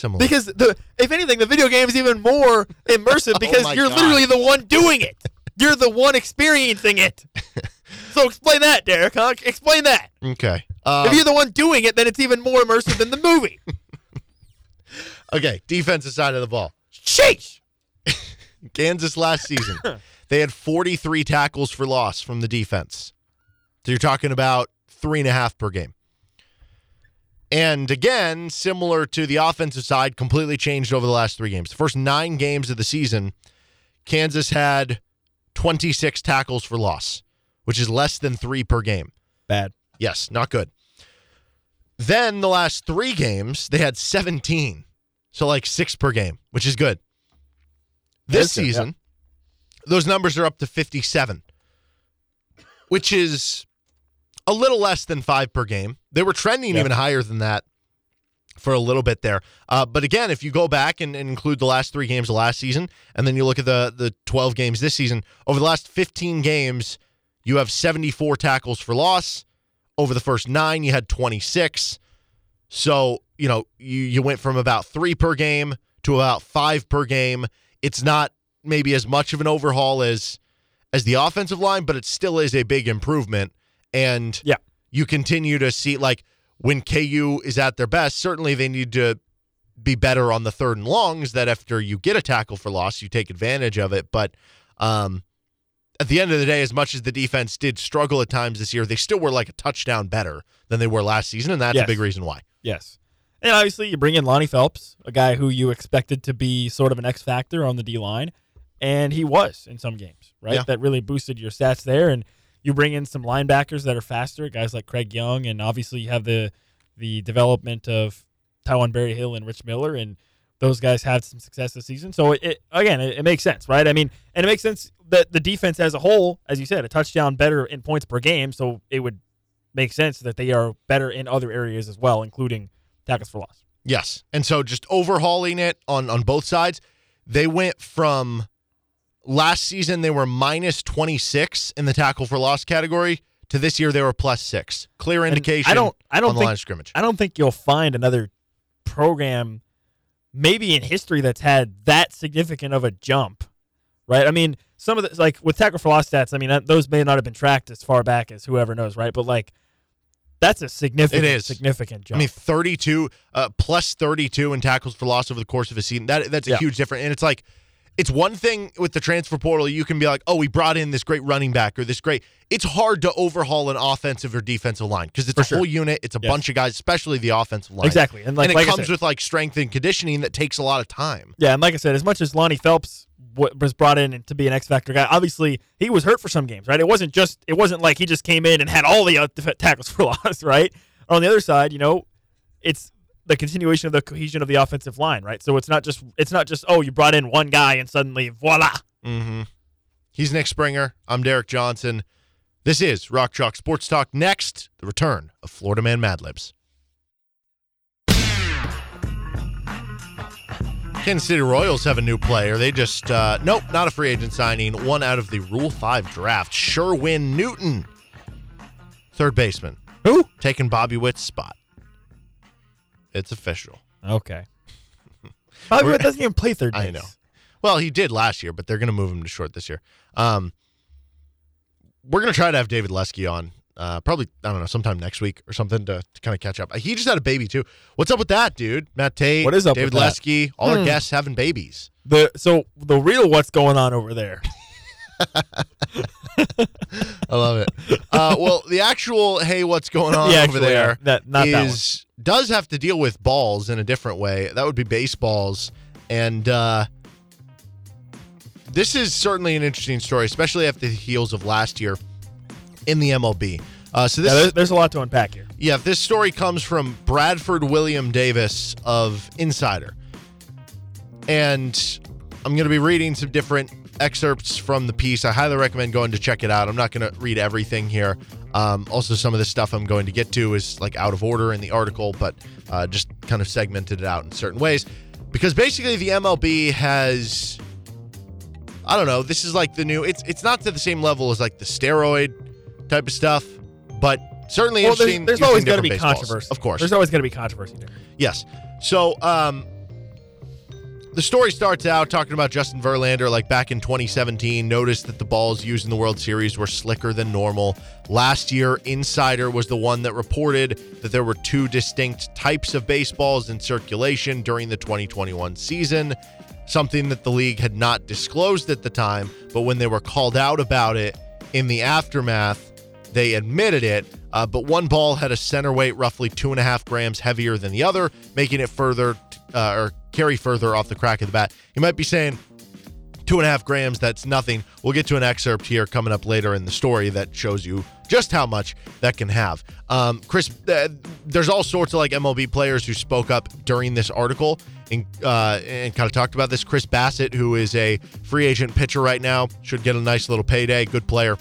Similar. Because the, if anything, the video game is even more immersive because Oh you're God. literally the one doing it. You're the one experiencing it. so explain that, Derek. Huh? Explain that. okay. Uh, if you're the one doing it, then it's even more immersive than the movie. okay. Defensive side of the ball. Sheesh. Kansas last season, they had 43 tackles for loss from the defense. So you're talking about three and a half per game. And again, similar to the offensive side, completely changed over the last three games. The first nine games of the season, Kansas had 26 tackles for loss, which is less than three per game. Bad. Yes, not good. Then the last three games, they had 17. So like six per game, which is good. This good, yeah. season, those numbers are up to 57, which is a little less than five per game. They were trending even higher than that for a little bit there. Uh, but again, if you go back and, and include the last three games of last season, and then you look at the the 12 games this season, over the last 15 games, you have 74 tackles for loss. Over the first nine, you had 26. So, you know, you, you went from about three per game to about five per game. It's not maybe as much of an overhaul as as the offensive line, but it still is a big improvement. And Yeah. you continue to see like when KU is at their best, certainly they need to be better on the third and longs that after you get a tackle for loss, you take advantage of it. But um, at the end of the day, as much as the defense did struggle at times this year, they still were like a touchdown better than they were last season, and that's Yes. a big reason why. Yes. And obviously, you bring in Lonnie Phelps, a guy who you expected to be sort of an X factor on the D line, and he was in some games, right? Yeah. That really boosted your stats there. And you bring in some linebackers that are faster, guys like Craig Young, and obviously you have the the development of Taiwan Berryhill and Rich Miller, and those guys had some success this season. So it, it again, it, it makes sense, right? I mean, and it makes sense that the defense as a whole, as you said, a touchdown better in points per game. So it would make sense that they are better in other areas as well, including tackles for loss. Yes. And so just overhauling it on on both sides, they went from last season they were minus 26 in the tackle for loss category to this year they were plus 6. Clear And indication I don't, I don't think, line of scrimmage. I don't think you'll find another program, maybe in history, that's had that significant of a jump, right? I mean, some of the like with tackle for loss stats. I mean, those may not have been tracked as far back as whoever knows, right? But like, that's a significant, It is. significant jump. I mean, 32 uh, plus 32 in tackles for loss over the course of a season. That that's a Yeah. huge difference. And it's like it's one thing with the transfer portal. You can be like, oh, we brought in this great running back or this great. It's hard to overhaul an offensive or defensive line because it's For a sure. whole unit. It's a Yes. bunch of guys, especially the offensive line. exactly, and like, and it like comes with like strength and conditioning that takes a lot of time. Yeah, and like I said, as much as Lonnie Phelps was brought in to be an X factor guy, obviously he was hurt for some games, right? It wasn't just it wasn't like he just came in and had all the tackles for loss, right? On the other side, you know, it's the continuation of the cohesion of the offensive line, right? So it's not just it's not just oh you brought in one guy and suddenly voila. Mm-hmm. He's Nick Springer. I'm Derek Johnson. This is Rock Chalk Sports Talk. Next, the return of Florida Man Mad Libs. Kansas City Royals have a new player. They just, uh, nope, not a free agent signing. One out of the Rule 5 draft. Shervyen Newton, third baseman. Who? Taking Bobby Witt's spot. It's official. Okay. Bobby We're- Witt doesn't even play third base. I know. Well, he did last year, but they're going to move him to short this year. Um, we're going to try to have David Lesky on uh, probably, I don't know, sometime next week or something to, to kind of catch up. He just had a baby, too. What's up with that, dude? Matt Tate, What is up David with that? Lesky, all our Hmm. guests having babies. The so the real what's going on over there. I love it. Uh, well, the actual, hey, what's going on Yeah, over actually, there yeah. That- not that one. does have to deal with balls in a different way. That would be baseballs, and uh, this is certainly an interesting story, especially after the heels of last year in the MLB. Uh, so this, Yeah, there's, there's a lot to unpack here. yeah, this story comes from Bradford William Davis of Insider. And I'm going to be reading some different excerpts from the piece. I highly recommend going to check it out. I'm not going to read everything here. Um, also, some of the stuff I'm going to get to is like out of order in the article, but uh, just kind of segmented it out in certain ways. Because basically, the MLB has. I don't know. This is like the new. It's it's not to the same level as like the steroid type of stuff, but certainly Well, there's, interesting. there's always going to be baseballs. controversy. Of course. There's always going to be controversy there. Yes. So, um, the story starts out talking about Justin Verlander, like back in 2017, noticed that the balls used in the World Series were slicker than normal. Last year, Insider was the one that reported that there were two distinct types of baseballs in circulation during the 2021 season, something that the league had not disclosed at the time, but when they were called out about it in the aftermath, they admitted it, uh, but one ball had a center weight roughly two and a half grams heavier than the other, making it further uh, or carry further off the crack of the bat. You might be saying, two and a half grams, that's nothing. We'll get to an excerpt here coming up later in the story that shows you just how much that can have. Um, Chris, uh, there's all sorts of like MLB players who spoke up during this article and, uh, and kind of talked about this. Chris Bassitt, who is a free agent pitcher right now, should get a nice little payday. Good player.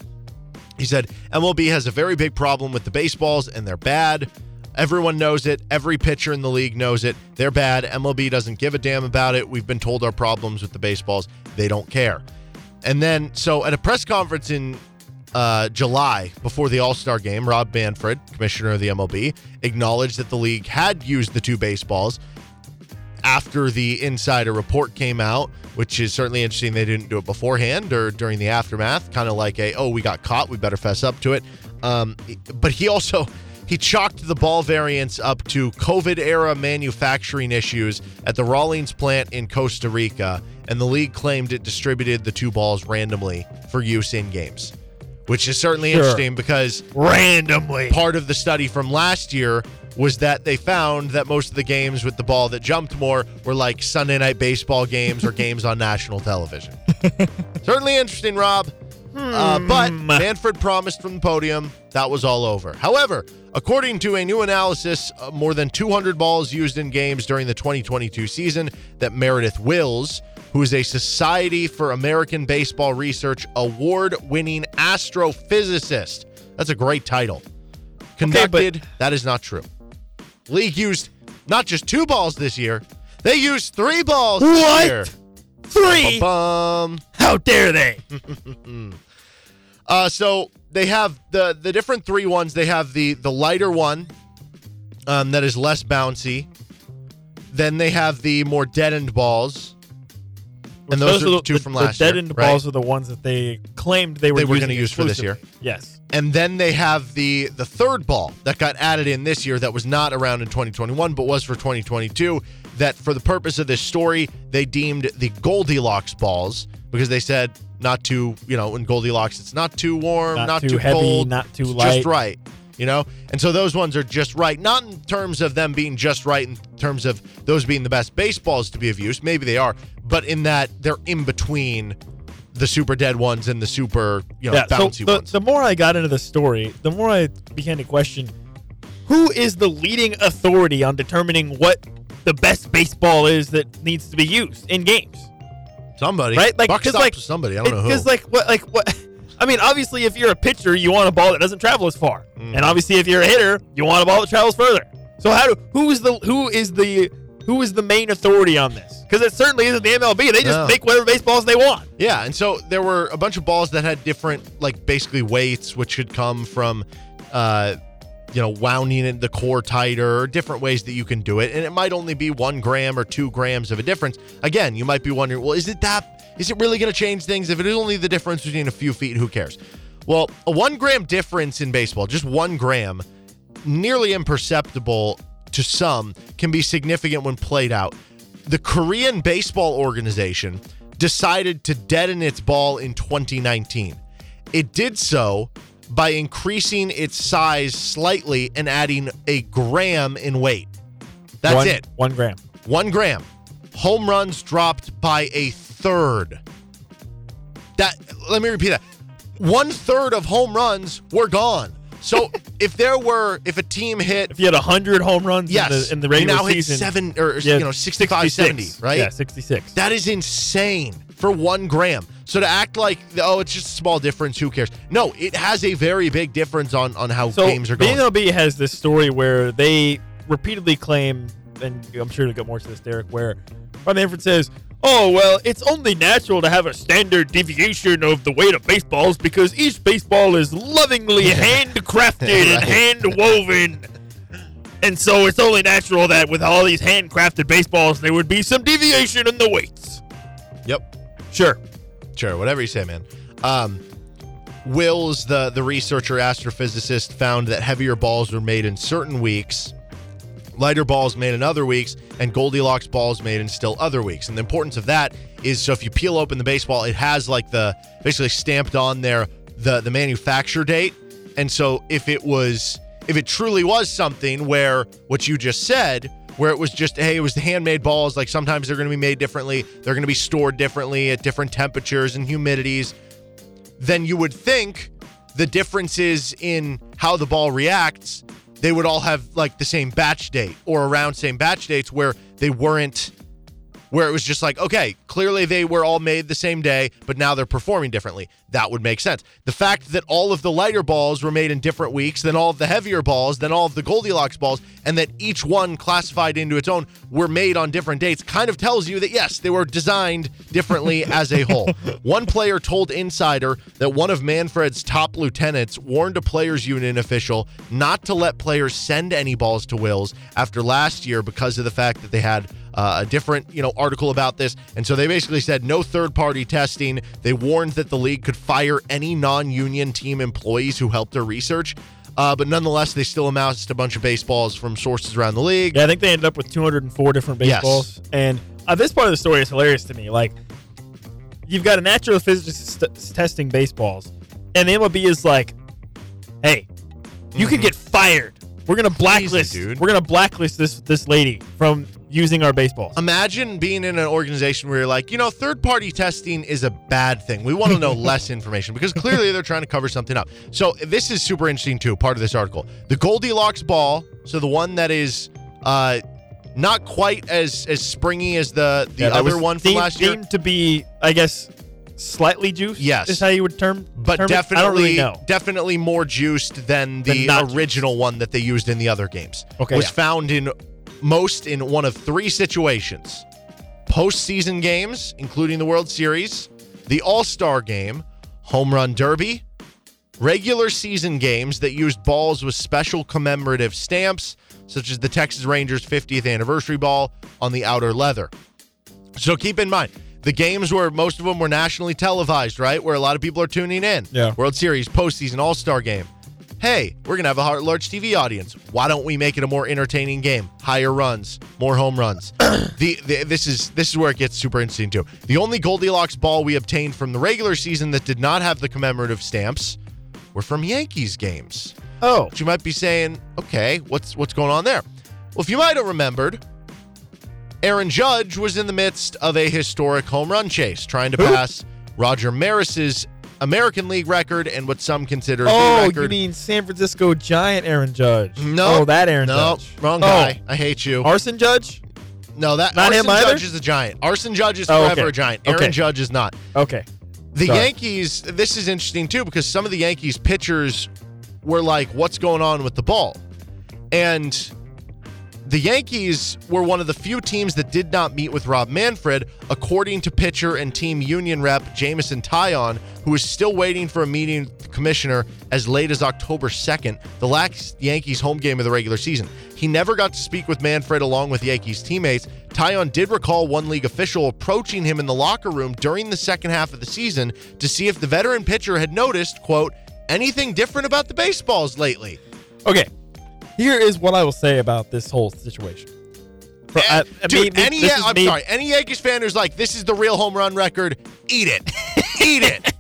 He said MLB has a very big problem with the baseballs and they're bad. Everyone knows it. Every pitcher in the league knows it. They're bad. MLB doesn't give a damn about it. We've been told our problems with the baseballs. They don't care. And then, so at a press conference in uh, July before the All Star game, Rob Manfred, commissioner of the MLB, acknowledged that the league had used the two baseballs after the insider report came out, which is certainly interesting. They didn't do it beforehand or during the aftermath, kind of like a oh we got caught, we better fess up to it. Um, but he also he chalked the ball variants up to COVID era manufacturing issues at the Rawlings plant in Costa Rica, and the league claimed it distributed the two balls randomly for use in games, which is certainly Sure. interesting because Randomly. part of the study from last year was that they found that most of the games with the ball that jumped more were like Sunday night baseball games or games on national television. Certainly interesting, Rob. Uh, but Hmm. Manfred promised from the podium that was all over. However, according to a new analysis, uh, more than 200 balls used in games during the 2022 season that Meredith Wills, who is a Society for American Baseball Research award winning astrophysicist, that's a great title, conducted, that is not true. League used not just two balls this year, they used three balls this What? year. Three? Bum. How dare they? Uh, so they have the the different three ones. They have the the lighter one, um, that is less bouncy. Then they have the more deadened balls, and those, are the two from last the year. deadened right? balls are the ones that they claimed they were They were gonna use for this year. Yes. And then they have the the third ball that got added in this year that was not around in 2021 but was for 2022 that for the purpose of this story they deemed the Goldilocks balls because they said not too, you know, in Goldilocks it's not too warm, Not not, too too, heavy, cold, not too light. just right, you know? And so those ones are just right, not in terms of them being just right in terms of those being the best baseballs to be of use, maybe they are, but in that they're in between the super dead ones and the super, you know, yeah. So bouncy the, ones. the more I got into the story, the more I began to question who is the leading authority on determining what the best baseball is that needs to be used in games. Somebody, Right? Like, Buck 'cause, stops like, somebody. I don't know who. Because like what like what I mean, obviously if you're a pitcher, you want a ball that doesn't travel as far. Mm. And obviously if you're a hitter, you want a ball that travels further. So how do who is the who is the who is the main authority on this? Because it certainly isn't the MLB. They just No. make whatever baseballs they want. Yeah, and so there were a bunch of balls that had different, like basically weights, which could come from, uh, you know, wounding the core tighter, or different ways that you can do it, and it might only be one gram or two grams of a difference. Again, you might be wondering, well, is it that? Is it really going to change things? If it is only the difference between a few feet, who cares? Well, a one gram difference in baseball, just one gram, nearly imperceptible to some, can be significant when played out. The Korean Baseball Organization decided to deaden its ball in 2019. It did so by increasing its size slightly and adding a gram in weight. That's One- it. One gram. One gram. Home runs dropped by a third. That let me repeat that. One third of home runs were gone. So if there were, if a team hit, If you had hundred home runs yes, in the, in the you regular now hit season, seven or yeah, you know 65, 70, right? Yeah, sixty six. That is insane for one gram. So to act like oh, it's just a small difference, who cares? No, it has a very big difference on on how So games are going. MLB has this story where they repeatedly claim, and I'm sure you'll get more to this, Derek, where Bob Manfred says, "Oh well, it's only natural to have a standard deviation of the weight of baseballs because each baseball is lovingly handcrafted and hand woven." And so it's only natural that with all these handcrafted baseballs, there would be some deviation in the weights. yep. Sure. Sure, whatever you say, man. Um, Wills, the the researcher astrophysicist, found that heavier balls were made in certain weeks, lighter balls made in other weeks, and Goldilocks balls made in still other weeks. And the importance of that is so if you peel open the baseball, it has like the basically stamped on there the the manufacture date. And so if it was if it truly was something where what you just said where it was just hey it was the handmade balls like sometimes they're going to be made differently they're going to be stored differently at different temperatures and humidities then you would think the differences in how the ball reacts they would all have like the same batch date or around same batch dates where they weren't where it was just like okay clearly they were all made the same day but now they're performing differently. That would make sense. The fact that all of the lighter balls were made in different weeks than all of the heavier balls than all of the goldilocks balls and that each one classified into its own were made on different dates kind of tells you that yes they were designed differently as a whole. One player told insider that one of manfred's top lieutenants warned a players union official not to let players send any balls to wills after last year because of the fact that they had uh, a different you know article about this and so they basically said no third party testing they warned that the league could fire any non-union team employees who helped their research uh, but nonetheless they still amassed a bunch of baseballs from sources around the league Yeah, I think they ended up with 204 different baseballs. Yes. And uh, this part of the story is hilarious to me. Like, you've got a astrophysicist st- testing baseballs, and the MLB is like, "Hey, you could get fired. We're gonna blacklist. dude. We're gonna blacklist this this lady from using our baseballs. Imagine being in an organization where you're like, you know, third party testing is a bad thing. We want to know less information because clearly they're trying to cover something up. So this is super interesting too, part of this article. The Goldilocks ball, so the one that is uh not quite as as springy as the the Yeah, other one from last year. deemed to be, I guess, slightly juiced. Yes. is how you would term. but term it? I don't definitely really definitely more juiced than Than the not juiced. original one that they used in the other games. Okay, was yeah. found in most in one of three situations: postseason games, including the World Series, the All Star Game, Home Run Derby, regular season games that used balls with special commemorative stamps, such as the Texas Rangers 50th anniversary ball on the outer leather. So keep in mind, the games where most of them were nationally televised, right? Where a lot of people are tuning in. Yeah. World Series, postseason, All Star game. Hey, we're gonna have a large TV audience. Why don't we make it a more entertaining game? Higher runs, more home runs. the, the this is this is where it gets super interesting too. The only Goldilocks ball we obtained from the regular season that did not have the commemorative stamps were from Yankees games. Oh, But you might be saying, okay, what's what's going on there? Well, if you might have remembered, Aaron Judge was in the midst of a historic home run chase, trying to Who? pass Roger Maris's American League record and what some consider the oh, record. you mean San Francisco Giant Aaron Judge? no, oh, that Aaron no, Judge. wrong Oh. guy. I hate you. Arson Judge. no, that Not Arson him either? Judge is a giant. Arson Judge is Oh, forever okay. a giant. Aaron Okay. Judge is not. Okay. The Sorry. Yankees, this is interesting too because some of the Yankees pitchers were like, what's going on with the ball? And the Yankees were one of the few teams that did not meet with Rob Manfred, according to pitcher and team union rep Jameson Taillon, who is still waiting for a meeting with the commissioner as late as October 2nd, the last Yankees home game of the regular season. He never got to speak with Manfred along with Yankees teammates. Taillon did recall one league official approaching him in the locker room during the second half of the season to see if the veteran pitcher had noticed, quote, anything different about the baseballs lately. Okay. Here is what I will say about this whole situation. For- I- I uh, Dude, mean, any I'm me- sorry, any Yankees fan who's like, this is the real home run record, eat it. eat it.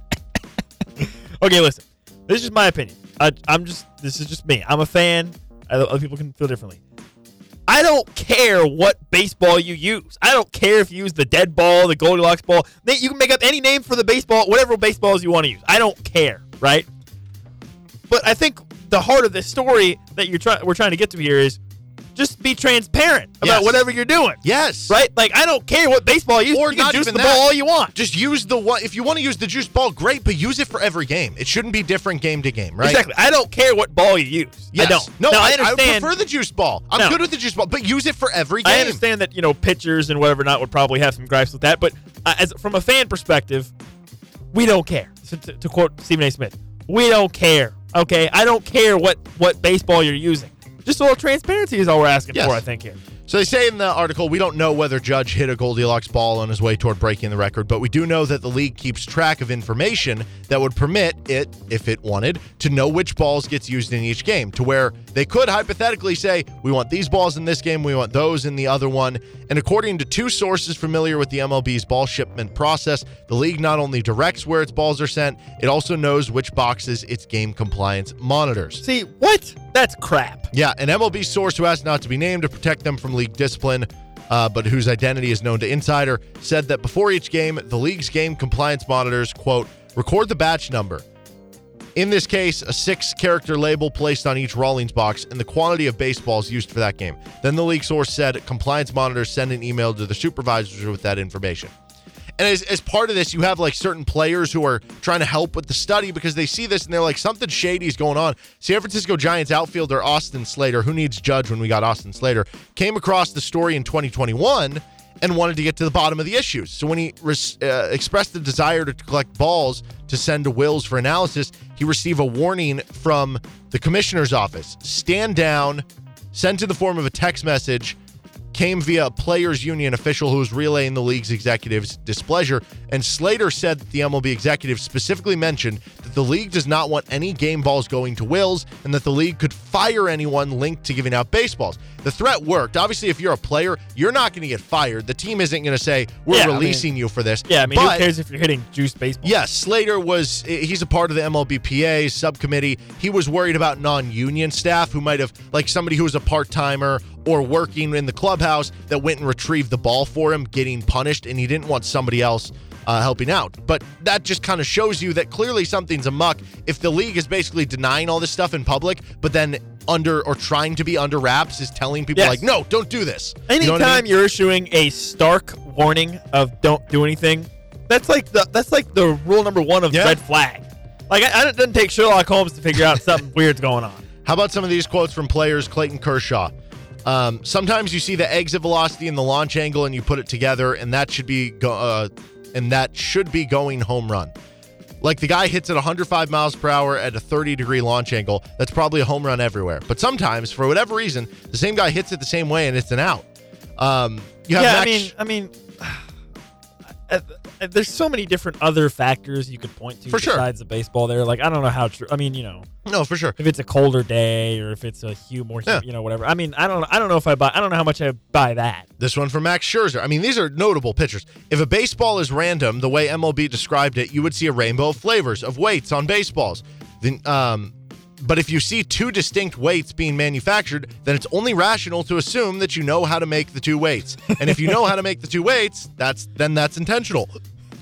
Okay, listen. This is my opinion. I, I'm just. This is just me. I'm a fan. I, other people can feel differently. I don't care what baseball you use. I don't care if you use the dead ball, the Goldilocks ball. You can make up any name for the baseball, whatever baseballs you want to use. I don't care, right? But I think the heart of the story that you're trying, we're trying to get to here is just be transparent about Yes. whatever you're doing, Yes. right? Like I don't care what baseball you use. Or you can not juice even the that. ball all you want. Just use the one. If you want to use the juice ball, great, but use it for every game. It shouldn't be different game to game, right? Exactly. I don't care what ball you use. Yes. I don't. No, Now, I, I understand. prefer the juice ball. I'm No. good with the juice ball, but use it for every game. I understand that you know pitchers and whatever not would probably have some gripes with that, but uh, as from a fan perspective, we don't care. To, to, to quote Stephen A. Smith, we don't care. Okay, I don't care what what baseball you're using. Just a little transparency is all we're asking Yes. for. I think here. So they say in the article, we don't know whether Judge hit a Goldilocks ball on his way toward breaking the record, but we do know that the league keeps track of information that would permit it, if it wanted, to know which balls gets used in each game, to where they could hypothetically say, we want these balls in this game, we want those in the other one. And according to two sources familiar with the MLB's ball shipment process, the league not only directs where its balls are sent, it also knows which boxes its game compliance monitors. See what? That's crap. Yeah, an MLB source who asked not to be named to protect them from league discipline, uh, but whose identity is known to Insider, said that before each game, the league's game compliance monitors, quote, record the batch number. In this case, a six character label placed on each Rawlings box and the quantity of baseballs used for that game. Then the league source said compliance monitors send an email to the supervisors with that information. And as, as part of this, you have like certain players who are trying to help with the study because they see this and they're like, something shady is going on. San Francisco Giants outfielder Austin Slater, who needs Judge when we got Austin Slater, came across the story in 2021 and wanted to get to the bottom of the issues. So when he res- uh, expressed the desire to collect balls to send to Wills for analysis, he received a warning from the commissioner's office stand down, sent in the form of a text message came via a players union official who was relaying the league's executive's displeasure. And Slater said that the MLB executive specifically mentioned that the league does not want any game balls going to Wills and that the league could fire anyone linked to giving out baseballs. The threat worked. Obviously, if you're a player, you're not going to get fired. The team isn't going to say, We're Yeah, I mean- releasing you for this. Yeah, I mean, But- who cares if you're hitting juice baseball? Yes, Slater was he's a part of the MLBPA subcommittee. He was worried about non-union staff who might have like somebody who was a part-timer or working in the clubhouse that went and retrieved the ball for him, getting punished, and he didn't want somebody else uh, helping out. But that just kind of shows you that clearly something's amuck if the league is basically denying all this stuff in public, but then under or trying to be under wraps is telling people Yes. like, no, don't do this. You Anytime know I mean? you're issuing a stark warning of don't do anything, that's like the that's like the rule number one of Yeah. red flag. Like I, I, it doesn't take Sherlock Holmes to figure out something weird's going on. How about some of these quotes from players? Clayton Kershaw. Um, sometimes you see the exit velocity and the launch angle, and you put it together, and that should be go- uh, and that should be going home run. Like the guy hits at 105 miles per hour at a 30 degree launch angle. That's probably a home run everywhere. But sometimes, for whatever reason, the same guy hits it the same way, and it's an out. Um, you have yeah, Max- I mean, I mean, there's so many different other factors you could point to For sure. besides the baseball. There, like I don't know how true. I mean, you know, no, for sure. if it's a colder day or if it's a hue more, Yeah. you know, whatever. I mean, I don't, I don't know if I buy. I don't know how much I buy that. This one from Max Scherzer. I mean, these are notable pitchers. If a baseball is random, the way MLB described it, you would see a rainbow of flavors of weights on baseballs. Then, um, but if you see two distinct weights being manufactured, then it's only rational to assume that you know how to make the two weights. And if you know how to make the two weights, that's then that's intentional,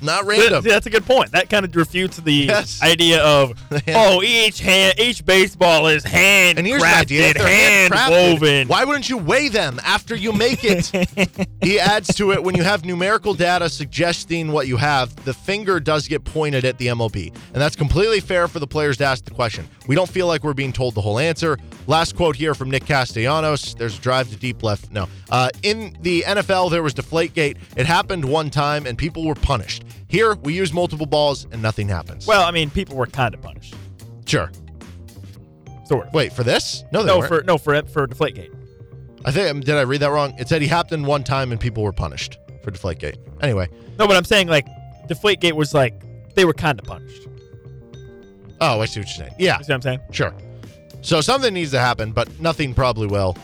not random. That's a good point. That kind of refutes the Yes. idea of oh, each hand, each baseball is hand And here's the crafted, they're hand woven. Why wouldn't you weigh them after you make it? he adds to it: when you have numerical data suggesting what you have, the finger does get pointed at the MLB, and that's completely fair for the players to ask the question. We don't feel like we're being told the whole answer. Last quote here from Nick Castellanos: "There's a drive to deep left." No, uh, in the NFL there was Deflategate. It happened one time, and people were punished. Here we use multiple balls, and nothing happens. Well, I mean, people were kind of punished, sure. sort of. Wait for this? No, they no, weren't. for no for for Deflategate. I think um, did I read that wrong? It said he happened one time and people were punished for Deflategate. Anyway, No, but I'm saying like Deflategate was like they were kind of punished. oh, I see what you're saying. Yeah, You see what I'm saying? sure. So something needs to happen, but nothing probably will.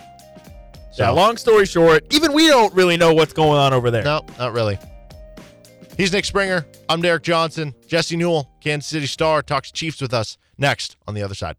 So Yeah. Long story short, even we don't really know what's going on over there. no, not really. He's Nick Springer. I'm Derek Johnson. Jesse Newell, Kansas City Star, talks Chiefs with us next on the other side.